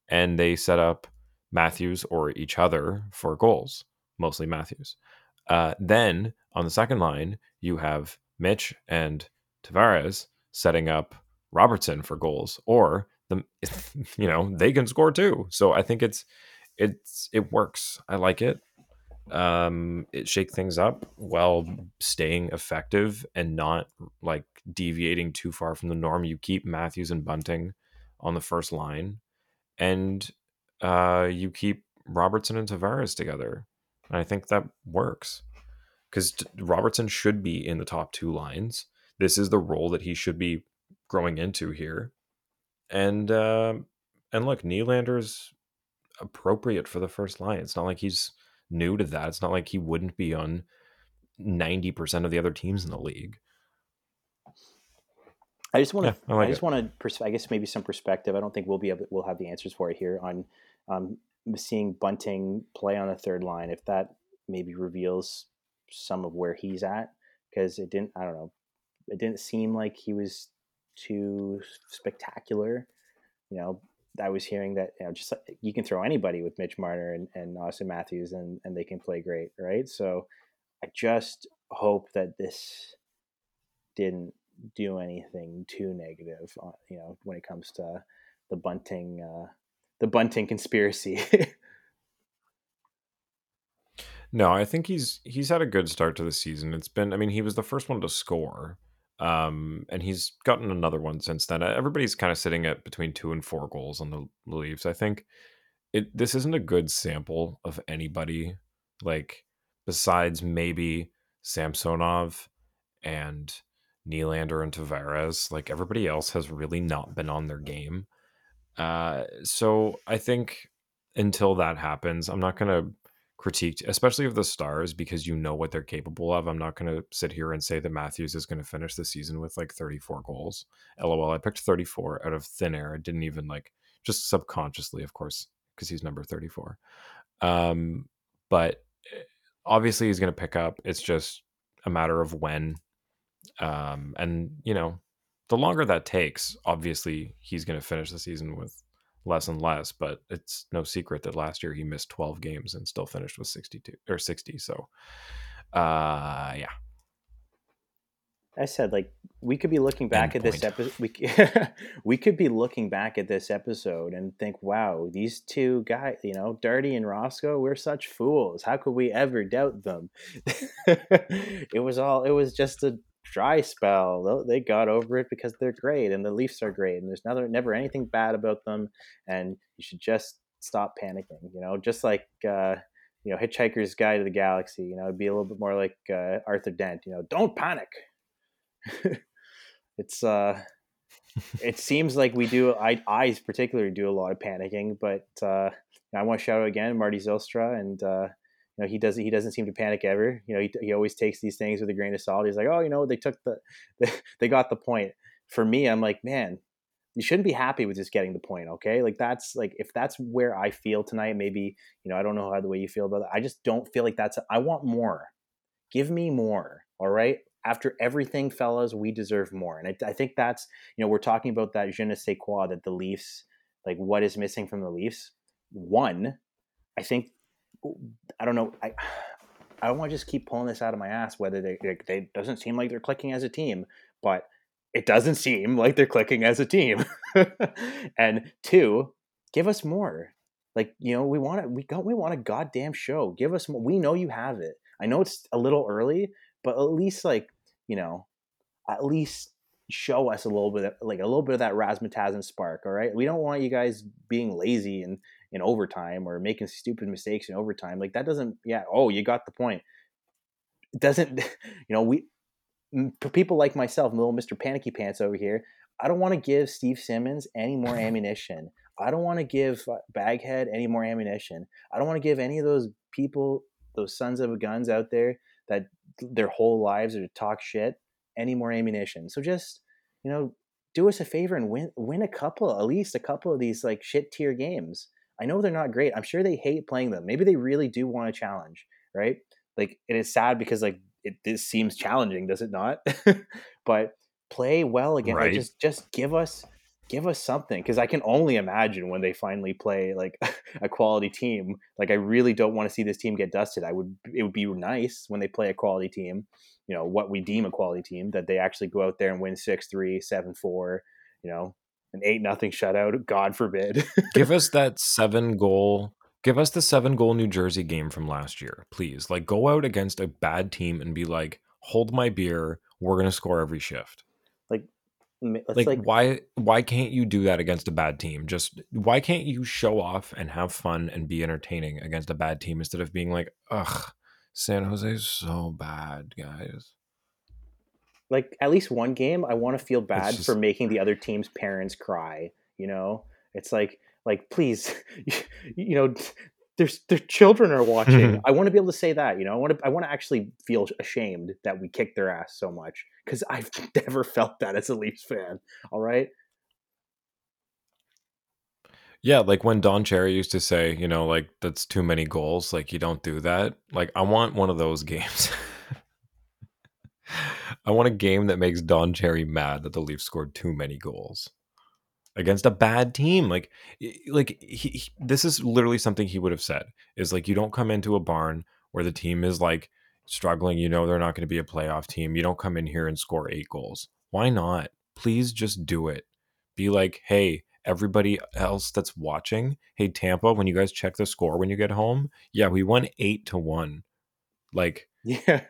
and they set up Matthews or each other for goals, mostly Matthews. Uh, then on the second line, you have Mitch and Tavares setting up Robertson for goals, or the [laughs] you know they can score too. So I think it's it's it works. I like it um it shake things up while staying effective and not like deviating too far from the norm you keep matthews and bunting on the first line and uh you keep robertson and tavares together And I think that works because Robertson should be in the top two lines. This is the role that he should be growing into here. And uh, and look, Nylander's appropriate for the first line. It's not like he's new to that. It's not like he wouldn't be on 90% of the other teams in the league. I just want to. Yeah, I, like I, just want to. Pers- I guess maybe some perspective. I don't think we'll be able. We'll have the answers for it here on um, seeing Bunting play on the third line. If that maybe reveals some of where he's at, because it didn't. I don't know. It didn't seem like he was too spectacular. You know, I was hearing that you know just like, you can throw anybody with Mitch Marner and, and Auston Matthews and and they can play great, right? So I just hope that this didn't do anything too negative, you know, when it comes to the bunting, uh, the bunting conspiracy. [laughs] no, I think he's he's had a good start to the season. It's been, I mean, he was the first one to score, um, and he's gotten another one since then. Everybody's kind of sitting at between two and four goals on the Leafs. I think it this isn't a good sample of anybody, like besides maybe Samsonov and Nylander and Tavares. Like everybody else has really not been on their game. Uh, so I think until that happens, I'm not going to critique, especially of the stars, because you know what they're capable of. I'm not going to sit here and say that Matthews is going to finish the season with like 34 goals. LOL, I picked 34 out of thin air. I didn't even like, just subconsciously, of course, because he's number 34. Um, but eh, obviously he's going to pick up. It's just a matter of when um, and you know, the longer that takes, obviously he's going to finish the season with less and less. But it's no secret that last year he missed 12 games and still finished with 62 or 60. So, uh, yeah. I said like we could be looking back End at point. this episode. We [laughs] we could be looking back at this episode and think, "Wow, these two guys, you know, Darty and Roscoe, we're such fools. How could we ever doubt them?" [laughs] it was all. It was just a dry spell. They got over it because they're great and the Leafs are great and there's never never anything bad about them. And you should just stop panicking. You know, just like uh, you know Hitchhiker's Guide to the Galaxy. You know, it'd be a little bit more like uh, Arthur Dent. You know, don't panic. [laughs] it's uh, it seems like we do. I I particularly do a lot of panicking, but uh, I want to shout out again Marty Zylstra and. Uh, you know, he doesn't he doesn't seem to panic ever. You know, he, he always takes these things with a grain of salt. He's like, oh, you know, they took the [laughs] they, got the point. For me, I'm like, man, you shouldn't be happy with just getting the point. Okay, like that's like if that's where I feel tonight. Maybe you know I don't know how the way you feel about it. I just don't feel like that's. I want more. Give me more. All right. After everything, fellas, we deserve more. And I, I think that's you know we're talking about that je ne sais quoi that the Leafs like what is missing from the Leafs. One, I think I don't know. I I don't want to just keep pulling this out of my ass. Whether they, they, they doesn't seem like they're clicking as a team, but it doesn't seem like they're clicking as a team. [laughs] and two, give us more. Like you know, we want it. We got. We want a goddamn show. Give us more. We know you have it. I know it's a little early, but at least like you know, at least show us a little bit, of, like a little bit of that razzmatazz and spark. All right, we don't want you guys being lazy and in overtime or making stupid mistakes in overtime. Like that doesn't, yeah. Oh, you got the point. It doesn't, [laughs] you know, we, for people like myself, little Mr. Panicky Pants over here, I don't want to give Steve Simmons any more [laughs] ammunition. I don't want to give uh, Baghead any more ammunition. I don't want to give any of those people, those sons of guns out there that their whole lives are to talk shit any more ammunition. So just, you know, do us a favor and win win a couple, at least a couple of these like shit tier games. I know they're not great. I'm sure they hate playing them. Maybe they really do want a challenge, right? Like it is sad because like it this seems challenging, does it not? [laughs] but play well again. Right. Like, just just give us give us something because I can only imagine when they finally play like [laughs] a quality team. Like I really don't want to see this team get dusted. I would it would be nice when they play a quality team, you know, what we deem a quality team that they actually go out there and win 6-3, 7-4, you know, an eight nothing shutout. God forbid. [laughs] give us that seven goal. Give us the seven goal New Jersey game from last year, please. Like go out against a bad team and be like, hold my beer. We're gonna score every shift. Like like, like, why why can't you do that against a bad team? Just why can't you show off and have fun and be entertaining against a bad team instead of being like, ugh, San Jose's so bad, guys. Like at least one game I want to feel bad just- for making the other team's parents cry, you know? It's like like please [laughs] you know there's their children are watching. Mm-hmm. I want to be able to say that, you know. I want to I want to actually feel ashamed that we kicked their ass so much cuz I've [laughs] never felt that as a Leafs fan. All right? Yeah, like when Don Cherry used to say, you know, like that's too many goals, like you don't do that. Like I want one of those [laughs] games. I want a game that makes Don Cherry mad that the Leafs scored too many goals against a bad team. Like, like he, he- this is literally something he would have said is like, you don't come into a barn where the team is like struggling. You know they're not going to be a playoff team. You don't come in here and score eight goals. Why not? Please just do it. Be like, hey, everybody else that's watching, hey Tampa, when you guys check the score when you get home, yeah, we won eight to one. Like [laughs] Yeah.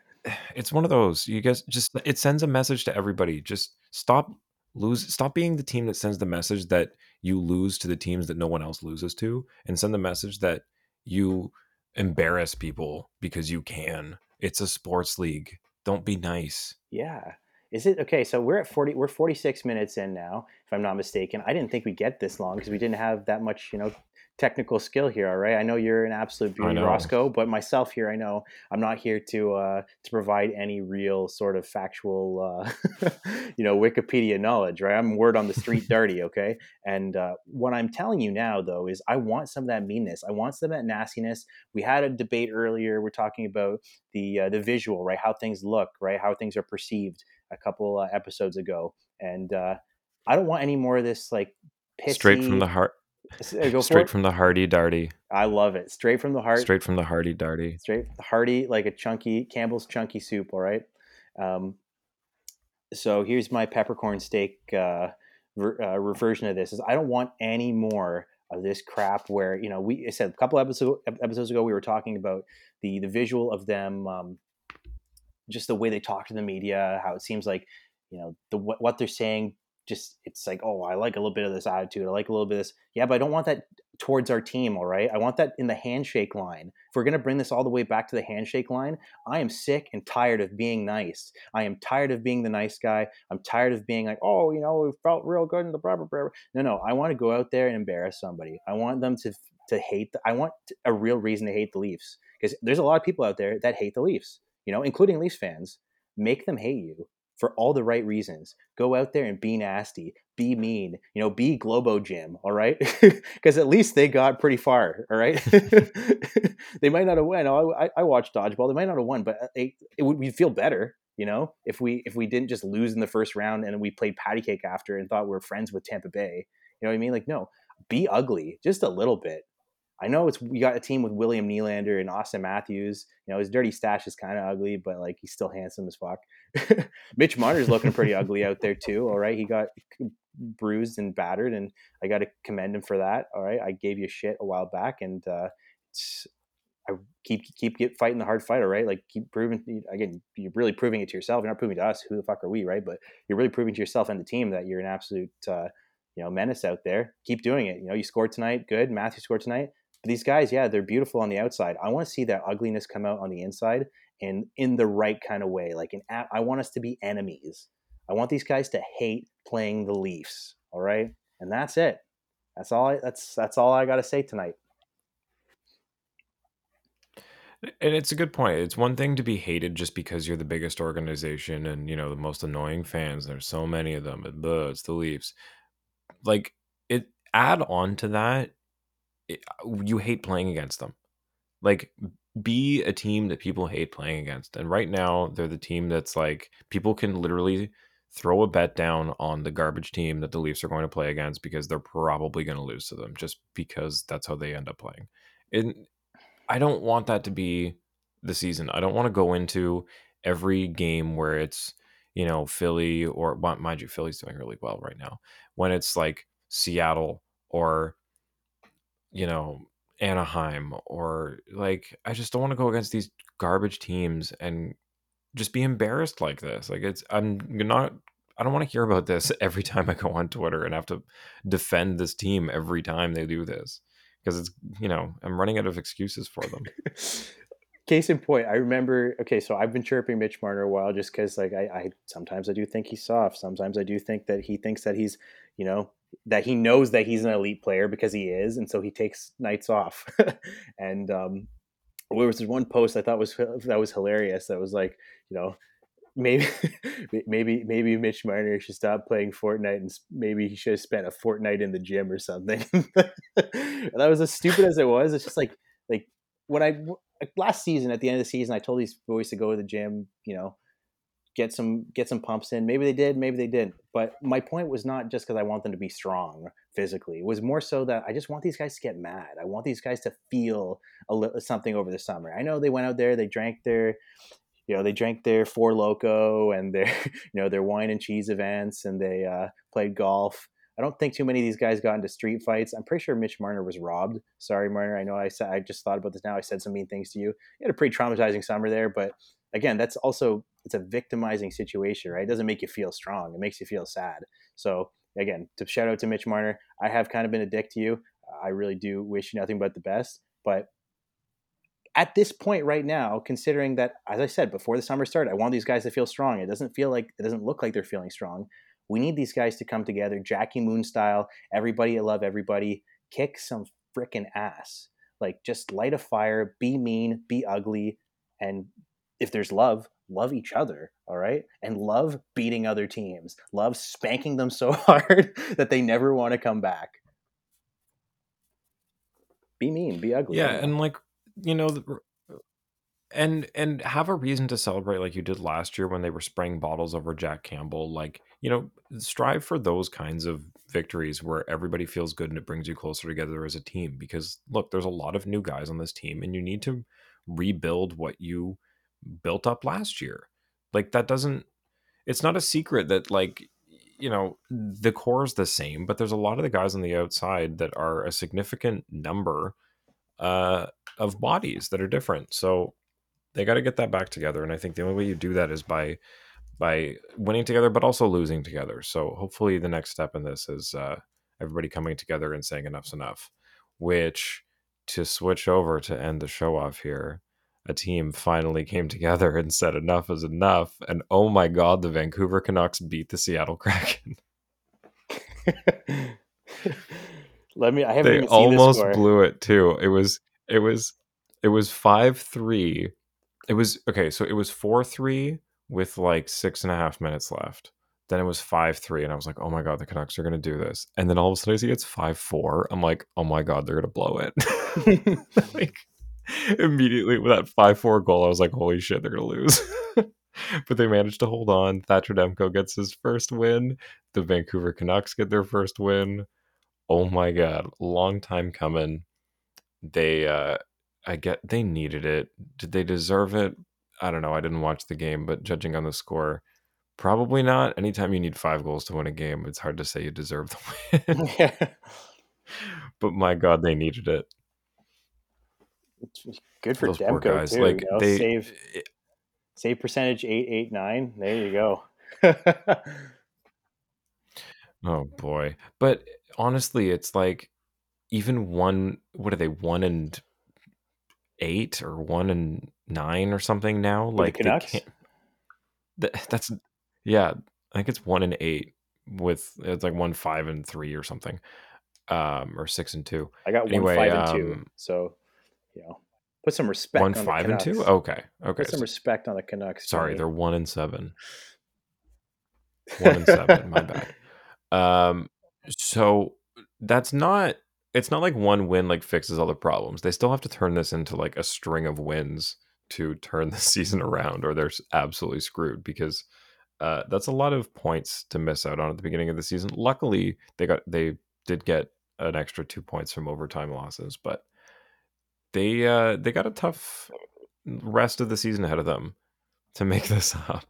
It's one of those you guys just it sends a message to everybody just stop lose stop being the team that sends the message that you lose to the teams that no one else loses to and send the message that you embarrass people because you can it's a sports league don't be nice Yeah. Is it okay? So we're at forty. We're forty six minutes in now, if I'm not mistaken. I didn't think we'd get this long because we didn't have that much, you know, technical skill here. All right. I know you're an absolute beauty. Roscoe, but myself here, I know I'm not here to uh, to provide any real sort of factual, uh, [laughs] you know, Wikipedia knowledge. Right. I'm word on the street [laughs] dirty. Okay. And uh, what I'm telling you now, though, is I want some of that meanness. I want some of that nastiness. We had a debate earlier. We're talking about the uh, the visual, right? How things look, right? How things are perceived a couple uh, episodes ago, and uh, I don't want any more of this like pissy, straight from the heart go for straight from the hardy darty I love it. Straight from the heart. straight from the hardy darty straight hearty like a chunky Campbell's chunky soup. All right. Um, so here's my peppercorn steak uh, ver- uh, reversion of this. Is I don't want any more of this crap where you know we I said a couple episodes episodes ago we were talking about the the visual of them um, just the way they talk to the media how it seems like you know the what they're saying just it's like oh i like a little bit of this attitude i like a little bit of this yeah but i don't want that towards our team all right? I want that in the handshake line. If we're going to bring this all the way back to the handshake line i am sick and tired of being nice. I am tired of being the nice guy. I'm tired of being like oh you know we felt real good in the blah blah blah no no i want to go out there and embarrass somebody. I want them to to hate the, i want a real reason to hate the leafs because there's a lot of people out there that hate the leafs you know including leafs fans. Make them hate you for all the right reasons. Go out there and be nasty, be mean, you know, be Globo Gym, all right? [laughs] Because at least they got pretty far, all right? [laughs] they might not have won. Oh, I, I watched dodgeball. They might not have won, but uh, it, it would we'd feel better, you know, if we if we didn't just lose in the first round and we played patty cake after and thought we are friends with Tampa Bay. You know what I mean? Like, no, be ugly just a little bit. I know it's we got a team with William Nylander and Auston Matthews. You know, his dirty stash is kind of ugly, but like he's still handsome as fuck. [laughs] Mitch Marner's looking pretty ugly out there too. All right, he got bruised and battered, and I got to commend him for that. All right, I gave you shit a while back, and uh, it's I keep keep get fighting the hard fight. All right, like keep proving again. You're really proving it to yourself. You're not proving to us. Who the fuck are we, right? But you're really proving to yourself and the team that you're an absolute. Uh, you know, menace out there. Keep doing it. You know, you scored tonight. Good. Matthew scored tonight. But these guys, yeah, they're beautiful on the outside. I want to see that ugliness come out on the inside and in the right kind of way. Like an, I want us to be enemies. I want these guys to hate playing the Leafs. All right, and that's it. That's all. I, that's that's all I got to say tonight. And it's a good point. It's one thing to be hated just because you're the biggest organization and you know the most annoying fans. There's so many of them, blah, it's the Leafs. Like it. Add on to that, it, uh, you hate playing against them. Like be a team that people hate playing against. And right now, they're the team that's like people can literally throw a bet down on the garbage team that the Leafs are going to play against because they're probably going to lose to them just because that's how they end up playing. And I don't want that to be the season. I don't want to go into every game where it's, you know, Philly or mind you, Philly's doing really well right now. When it's like Seattle or, you know, Anaheim or like I just don't want to go against these garbage teams and just be embarrassed like this. Like it's I'm not I don't want to hear about this [laughs] every time I go on Twitter and have to defend this team every time they do this because it's you know I'm running out of excuses for them. [laughs] Case in point, I remember. Okay, so I've been chirping Mitch Marner a while just because, like, I, I sometimes I do think he's soft. Sometimes I do think that he thinks that he's, you know, that he knows that he's an elite player because he is, and so he takes nights off. [laughs] and um, there was one post I thought was that was hilarious. That was like, you know, maybe [laughs] maybe maybe Mitch Marner should stop playing Fortnite and maybe he should have spent a fortnight in the gym or something. [laughs] that was as stupid as it was. It's just like like when I last season at the end of the season I told these boys to go to the gym, you know, get some get some pumps in. Maybe they did, maybe they didn't. But my point was not just because I want them to be strong physically. It was more so that I just want these guys to get mad. I want these guys to feel a something over the summer. I know they went out there, they drank their you know they drank their four loco and their [laughs] you know their wine and cheese events and they uh, played golf i don't think too many of these guys got into street fights i'm pretty sure mitch marner was robbed sorry marner i know i said i just thought about this now i said some mean things to you you had a pretty traumatizing summer there but again that's also it's a victimizing situation right it doesn't make you feel strong it makes you feel sad so again to shout out to mitch marner i have kind of been a dick to you i really do wish you nothing but the best but at this point right now, considering that, as I said before the summer started, I want these guys to feel strong. It doesn't feel like it doesn't look like they're feeling strong. We need these guys to come together, Jackie Moon style. Everybody, I love everybody. Kick some freaking ass. Like just light a fire, be mean, be ugly, and if there's love, love each other. All right, and love beating other teams. Love spanking them so [laughs] hard that they never want to come back. Be mean, be ugly. Yeah, and like you know, and and have a reason to celebrate like you did last year when they were spraying bottles over Jack Campbell. Like you know, strive for those kinds of victories where everybody feels good and it brings you closer together as a team. Because look, there's a lot of new guys on this team, and you need to rebuild what you built up last year. Like that doesn't. It's not a secret that like you know the core is the same, but there's a lot of the guys on the outside that are a significant number uh, of bodies that are different. So they got to get that back together. And I think the only way you do that is by by winning together, but also losing together. So hopefully the next step in this is uh, everybody coming together and saying enough's enough. Which to switch over to end the show off here, a team finally came together and said enough is enough. And oh my god, the Vancouver Canucks beat the Seattle [laughs] Kraken. [laughs] Let me. I haven't they almost blew it too. It was it was it was five three. It was okay. So it was four three with like six and a half minutes left. Then it was five three, and I was like, "Oh my god, the Canucks are gonna do this!" And then all of a sudden, I see it's five four. I'm like, "Oh my god, they're gonna blow it!" [laughs] like [laughs] immediately with that five four goal, I was like, "Holy shit, they're gonna lose!" [laughs] but they managed to hold on. Thatcher Demko gets his first win. The Vancouver Canucks get their first win oh my god, long time coming. They uh I get they needed it. Did they deserve it? I don't know. I didn't watch the game, but judging on the score, probably not. Anytime you need five goals to win a game, it's hard to say you deserve the [laughs] win. yeah. But my god, they needed it. Good for Those Demko guys. too. Like you know? they save it, save percentage eight eight nine. There you go. [laughs] oh boy, but honestly, it's like even one. What are they? One and eight or one and nine or something now. With like the Canucks? [laughs] That, that's yeah. I think it's one and eight with it's like one five and three or something, um, or six and two. I got anyway, one five um, and two. Um, so you know, put some respect. One on five and two. Okay, okay. Put some respect on the Canucks. Sorry, they're one and seven. One and seven. my [laughs] bad. Um, so that's not it's not like one win like fixes all the problems. They still have to turn this into like a string of wins to turn [laughs] the season around or they're absolutely screwed because uh, that's a lot of points to miss out on at the beginning of the season. Luckily, they got they did get an extra 2 points from overtime losses, but they uh they got a tough rest of the season ahead of them to make [laughs] this up.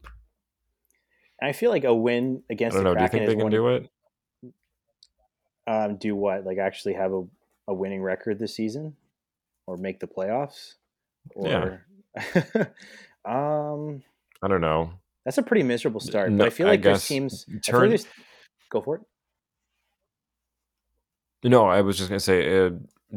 I feel like a win against I don't know. Do you think they can do it? Um, do what? Like actually have a, a winning record this season, or make the playoffs, or yeah. [laughs] um, I don't know. That's a pretty miserable start. No, but I feel I like there's teams. I feel like turn- there's- go for it. No, I was just gonna say, uh,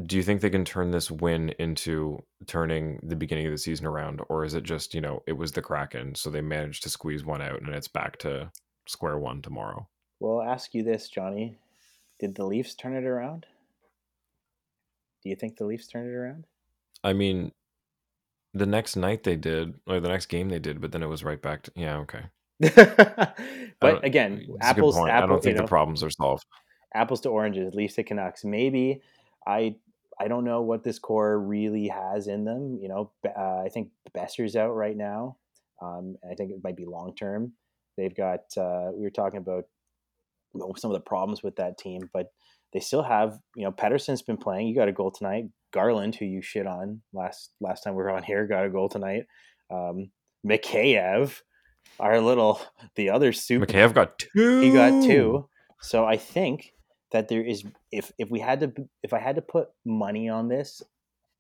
do you think they can turn this win into turning the beginning of the season around, or is it just you know it was the Kraken, so they managed to squeeze one out, and it's back to square one tomorrow? Well, I'll ask you this, Johnny. Did the Leafs turn it around? Do you think the Leafs turned it around? I mean, the next night they did, or the next game they did, but then it was right back to yeah, okay. [laughs] But again, apples, apple, I don't think know, the problems are solved. apples to oranges, Leafs to Canucks. Maybe I I don't know what this core really has in them. You know, uh, I think Boeser's out right now. Um, I think it might be long term. They've got uh, we were talking about some of the problems with that team, but they still have you know Pettersson's been playing. You got a goal tonight. Garland, who you shit on last last time we were on here, got a goal tonight. Um, Mikheyev, our little the other super Mikheyev got two. he got two. So I think that there is if if we had to if I had to put money on this,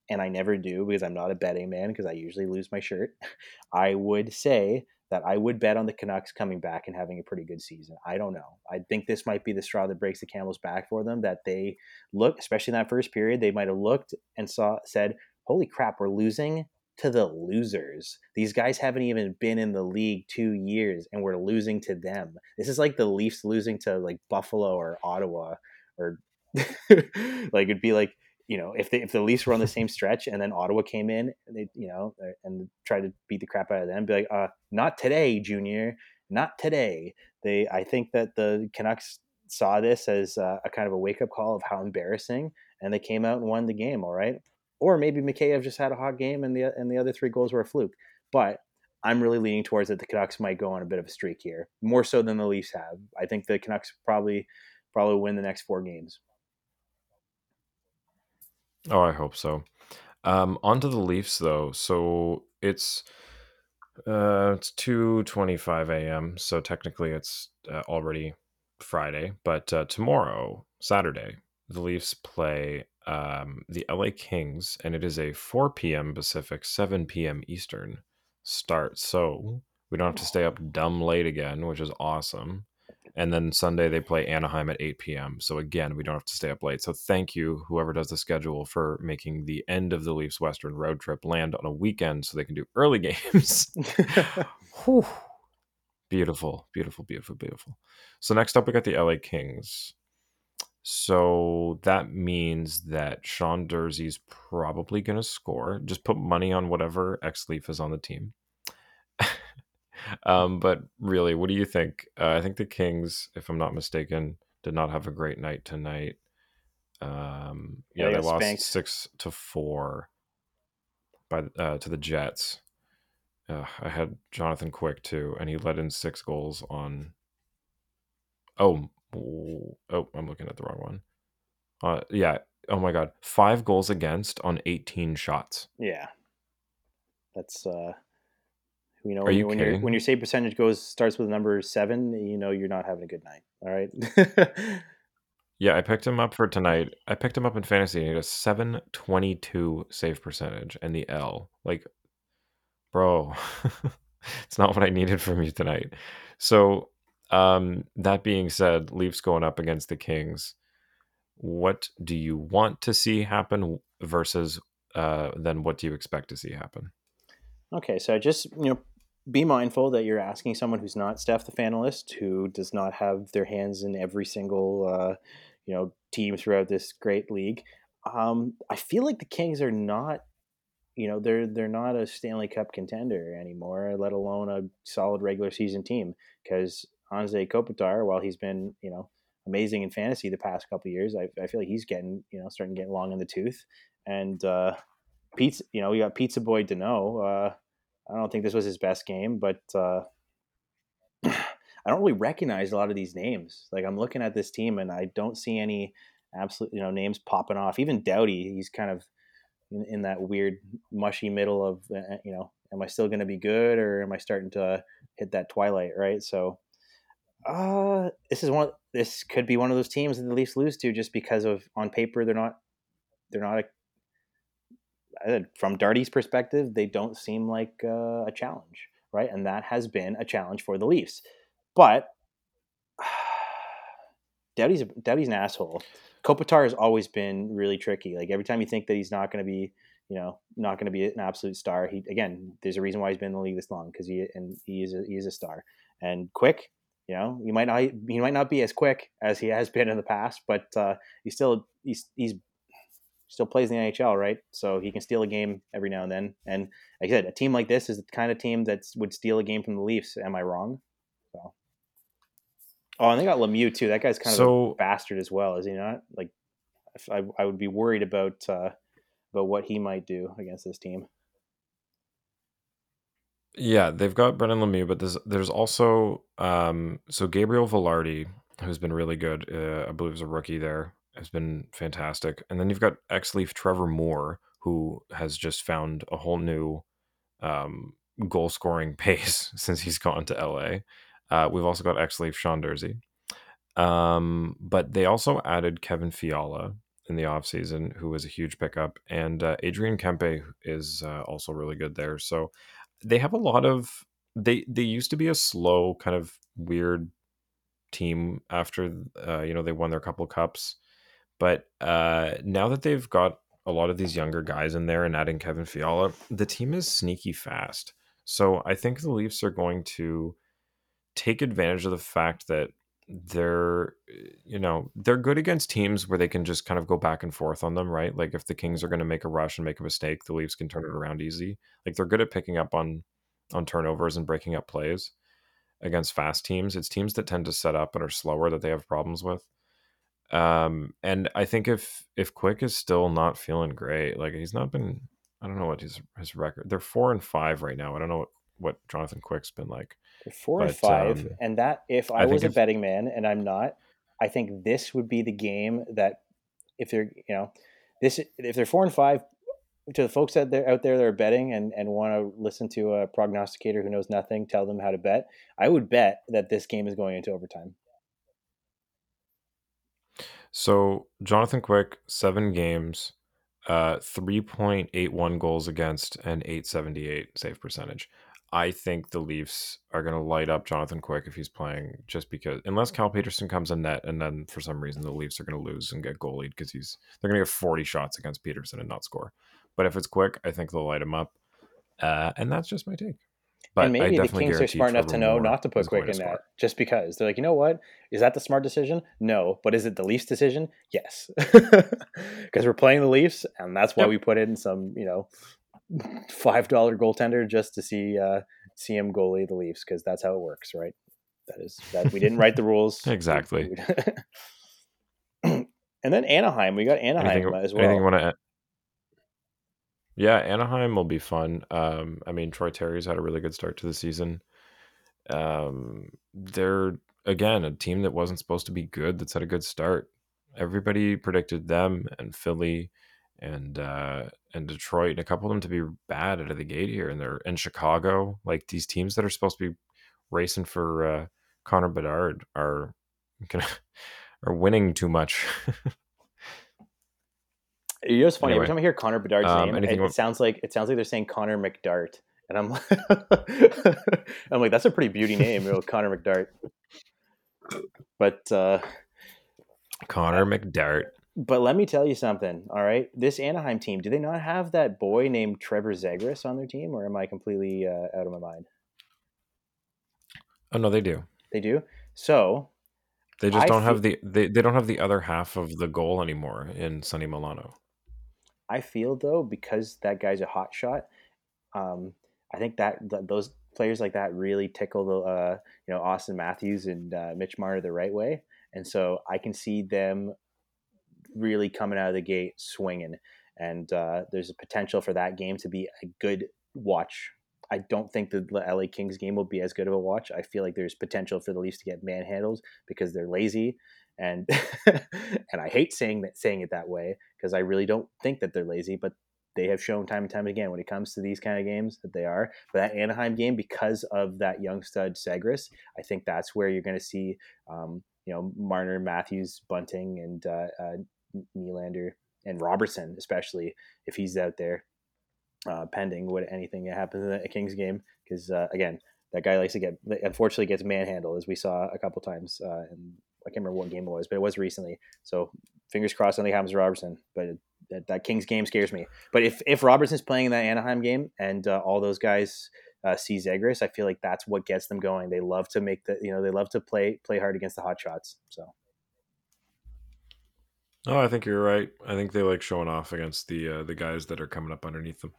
and I never do because I'm not a betting man because I usually lose my shirt, [laughs] I would say that I would bet on the Canucks coming back and having a pretty good season. I don't know. I think this might be the straw that breaks the camel's back for them. That they look, especially in that first period, they might have looked and saw said, "Holy crap, we're losing." To the losers. These guys haven't even been in the league two years, and we're losing to them. This is like the Leafs losing to like Buffalo or Ottawa, or [laughs] like it'd be like you know if they, if the Leafs were on the same [laughs] stretch and then Ottawa came in, and they you know uh, and tried to beat the crap out of them, be like, uh, not today, Junior, not today. They, I think that the Canucks saw this as uh, a kind of a wake up call of how embarrassing, and they came out and won the game. All right, or maybe Mikheyev just had a hot game and the and the other three goals were a fluke. But I'm really leaning towards that the Canucks might go on a bit of a streak here, more so than the Leafs have. I think the Canucks probably probably win the next four games. Oh, I hope so. Um, on to the Leafs though. So it's uh it's two twenty five a.m. So technically it's uh, already Friday, but uh, tomorrow, Saturday, the Leafs play um the LA Kings, and it is a four p.m. Pacific, seven p.m. Eastern start. So we don't have to stay up dumb late again, which is awesome. And then Sunday they play Anaheim at 8 p.m. So again, we don't have to stay up late. So thank you, whoever does the schedule, for making the end of the Leafs Western road trip land on a weekend so they can do early [laughs] games. [laughs] Whew. Beautiful, beautiful, beautiful, beautiful. So next up, we got the LA Kings. So that means that Sean Durzi's probably going to score. Just put money on whatever ex Leaf is on the team. [laughs] um, but really, what do you think? Uh, I think the Kings, if I'm not mistaken, did not have a great night tonight. Um, yeah, Yeah, they they lost spanked. six to four by uh, to the Jets. Uh, I had Jonathan Quick too, and he led in six goals on. Oh, oh, I'm looking at the wrong one. Uh, yeah. Oh my God, five goals against on 18 shots. yeah, that's uh, you know Are when, you when your kidding? when your save percentage goes starts with number seven, you know you're not having a good night. All right. [laughs] Yeah, I picked him up for tonight. [laughs] I picked him up in fantasy and he had a 722 save percentage and the L. Like, bro, [laughs] it's not what I needed from you tonight. So, um, that being said, Leafs going up against the Kings. What do you want to see happen versus uh, then what do you expect to see happen? Okay, so just you know, be mindful that you're asking someone who's not Steph the Fanalist, who does not have their hands in every single uh, you know team throughout this great league. Um, I feel like the Kings are not, you know, they're they're not a Stanley Cup contender anymore, let alone a solid regular season team. Because Anze Kopitar, while he's been you know amazing in fantasy the past couple years, I, I feel like he's getting you know starting to get long in the tooth. And uh, Pizza, you know, we got Pizza Boy Danault. Uh, I don't think this was his best game, but uh, [clears throat] I don't really recognize a lot of these names. Like I'm looking at this team and I don't see any absolute, you know, names popping off. Even Doughty, he's kind of in, in that weird mushy middle of, uh, you know, am I still going to be good or am I starting to hit that twilight? Right. So, uh, this is one. This could be one of those teams that the Leafs lose to just because of on paper they're not, they're not a from Darty's perspective, they don't seem like uh, a challenge. right? And that has been a challenge for the Leafs. But [sighs] Doughty's Doughty's an asshole. Kopitar has always been really tricky. Like every time you think that he's not going to be, you know, not going to be an absolute star, he again, there's a reason why he's been in the league this long because he and he is a, he is a star. And quick, you know, he might not he might not be as quick as he has been in the past, but uh, he's still he's he's still plays in the NHL, right? So he can steal a game every now and then. And like I said, a team like this is the kind of team that would steal a game from the Leafs. Am I wrong? So. Oh, and they got Lemieux too. That guy's kind so, of a bastard as well, is he not? Like, I, I would be worried about uh, about what he might do against this team. Yeah, they've got Brendan Lemieux, but there's there's also um, so Gabriel Vilardi, who's been really good. Uh, I believe is a rookie there has been fantastic. And then you've got ex Leaf Trevor Moore, who has just found a whole new um, goal scoring [laughs] pace since he's gone to LA. Uh, we've also got ex Leaf Sean Durzi. Um, but they also added Kevin Fiala in the offseason, who was a huge pickup. And uh, Adrian Kempe is uh, also really good there. So they have a lot of. They, they used to be a slow, kind of weird team after uh, you know they won their couple cups but uh, now that they've got a lot of these younger guys in there and adding Kevin Fiala, the team is sneaky fast. So I think the Leafs are going to take advantage of the fact that they're you know they're good against teams where they can just kind of go back and forth on them right like if the kings are going to make a rush and make a mistake the leafs can turn it around easy like they're good at picking up on on turnovers and breaking up plays against fast teams it's teams that tend to set up and are slower that they have problems with um, and I think if if Quick is still not feeling great, like he's not been, I don't know what his his record. They're four and five right now. I don't know what what Jonathan Quick's been like. Four but, and five, um, and that if I, I was a if, betting man and I'm not, I think this would be the game that if they're you know this if they're four and five to the folks that they're out there that are betting and, and want to listen to a prognosticator who knows nothing tell them how to bet i would bet that this game is going into overtime so Jonathan Quick, seven games, uh, 3.81 goals against, and 878 save percentage. I think the Leafs are going to light up Jonathan Quick if he's playing, just because unless Cal Petersen comes in net, and then for some reason the Leafs are going to lose and get goalied because he's they're going to get 40 shots against Petersen and not score. But if it's Quick, I think they'll light him up, uh, and that's just my take. But and maybe the Kings are smart enough to know not to put Quick in that just because they're like, you know what? Is that the smart decision? No. But is it the Leafs decision? Yes. [laughs] Because we're playing the Leafs, and that's why yep. we put in some, you know, five dollar goaltender just to see uh, see him goalie the Leafs because that's how it works, right? That is that we didn't write the rules [laughs] exactly. [laughs] and then Anaheim, we got Anaheim anything, as well. Anything you want to yeah, Anaheim will be fun. Um, I mean, Troy Terry's had a really good start to the season. Um, they're again a team that wasn't supposed to be good that's had a good start. Everybody predicted them and Philly and uh, and Detroit and a couple of them to be bad out of the gate here, and they're in Chicago. Like these teams that are supposed to be racing for uh, Connor Bedard are gonna [laughs] are winning too much. [laughs] You know, it's funny. Anyway, Every time I hear Connor Bedard's um, name, it, it, sounds like it sounds like they're saying Connor McDart, and I'm like, [laughs] I'm like, that's a pretty beauty name, you know, Connor McDart. But uh, Connor McDart. But let me tell you something. All right, this Anaheim team, do they not have that boy named Trevor Zegras on their team, or am I completely uh, out of my mind? Oh no, they do. They do. So they just I don't have the they, they don't have the other half of the goal anymore in Sonny Milano. I feel though because that guy's a hot shot, um, I think that, that, those players like that really tickle the uh, you know Auston Matthews and uh, Mitch Marner the right way, and so I can see them really coming out of the gate swinging, and uh, there's a potential for that game to be a good watch. I don't think the LA Kings game will be as good of a watch. I feel like there's potential for the Leafs to get manhandled because they're lazy and [laughs] and I hate saying that saying it that way because I really don't think that they're lazy, but they have shown time and time again when it comes to these kind of games that they are. But that Anaheim game, because of that young stud Zegras, I think that's where you're going to see, um, you know, Marner, Matthews, Bunting, and uh, uh, Nylander and Robertson, especially if he's out there. uh, pending what anything that happens in the Kings game. Because uh, again, that guy likes to get unfortunately gets manhandled, as we saw a couple times. Uh, and I can't remember what game it was, but it was recently. So fingers crossed, nothing happens to Robertson. But that, that Kings game scares me. But if if Robertson's playing in that Anaheim game and uh, all those guys uh, see Zegras, I feel like that's what gets them going. They love to make the you know they love to play play hard against the hot shots. So. Oh, I think you're right. I think they like showing off against the uh, the guys that are coming up underneath them.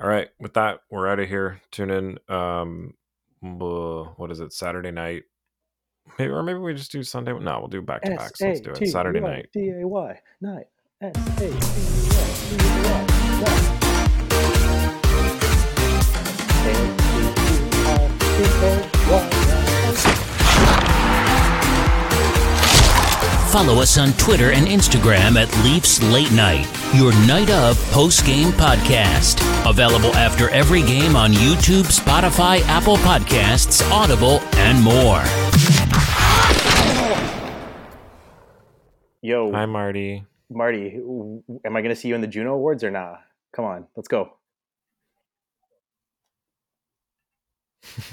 All right, with that, we're out of here. Tune in. Um, what is it? Saturday night, maybe, or maybe we just do Sunday. No, we'll do back to backs. Let's do it. Saturday night. D A Y night. S A T Y. Follow us on Twitter and Instagram at Leafs Late Night, your night of post game podcast. Available after every game on YouTube, Spotify, Apple Podcasts, Audible, and more. Yo. Hi, Marty. Marty, am I going to see you in the Juno Awards or not? Nah? Come on, let's go.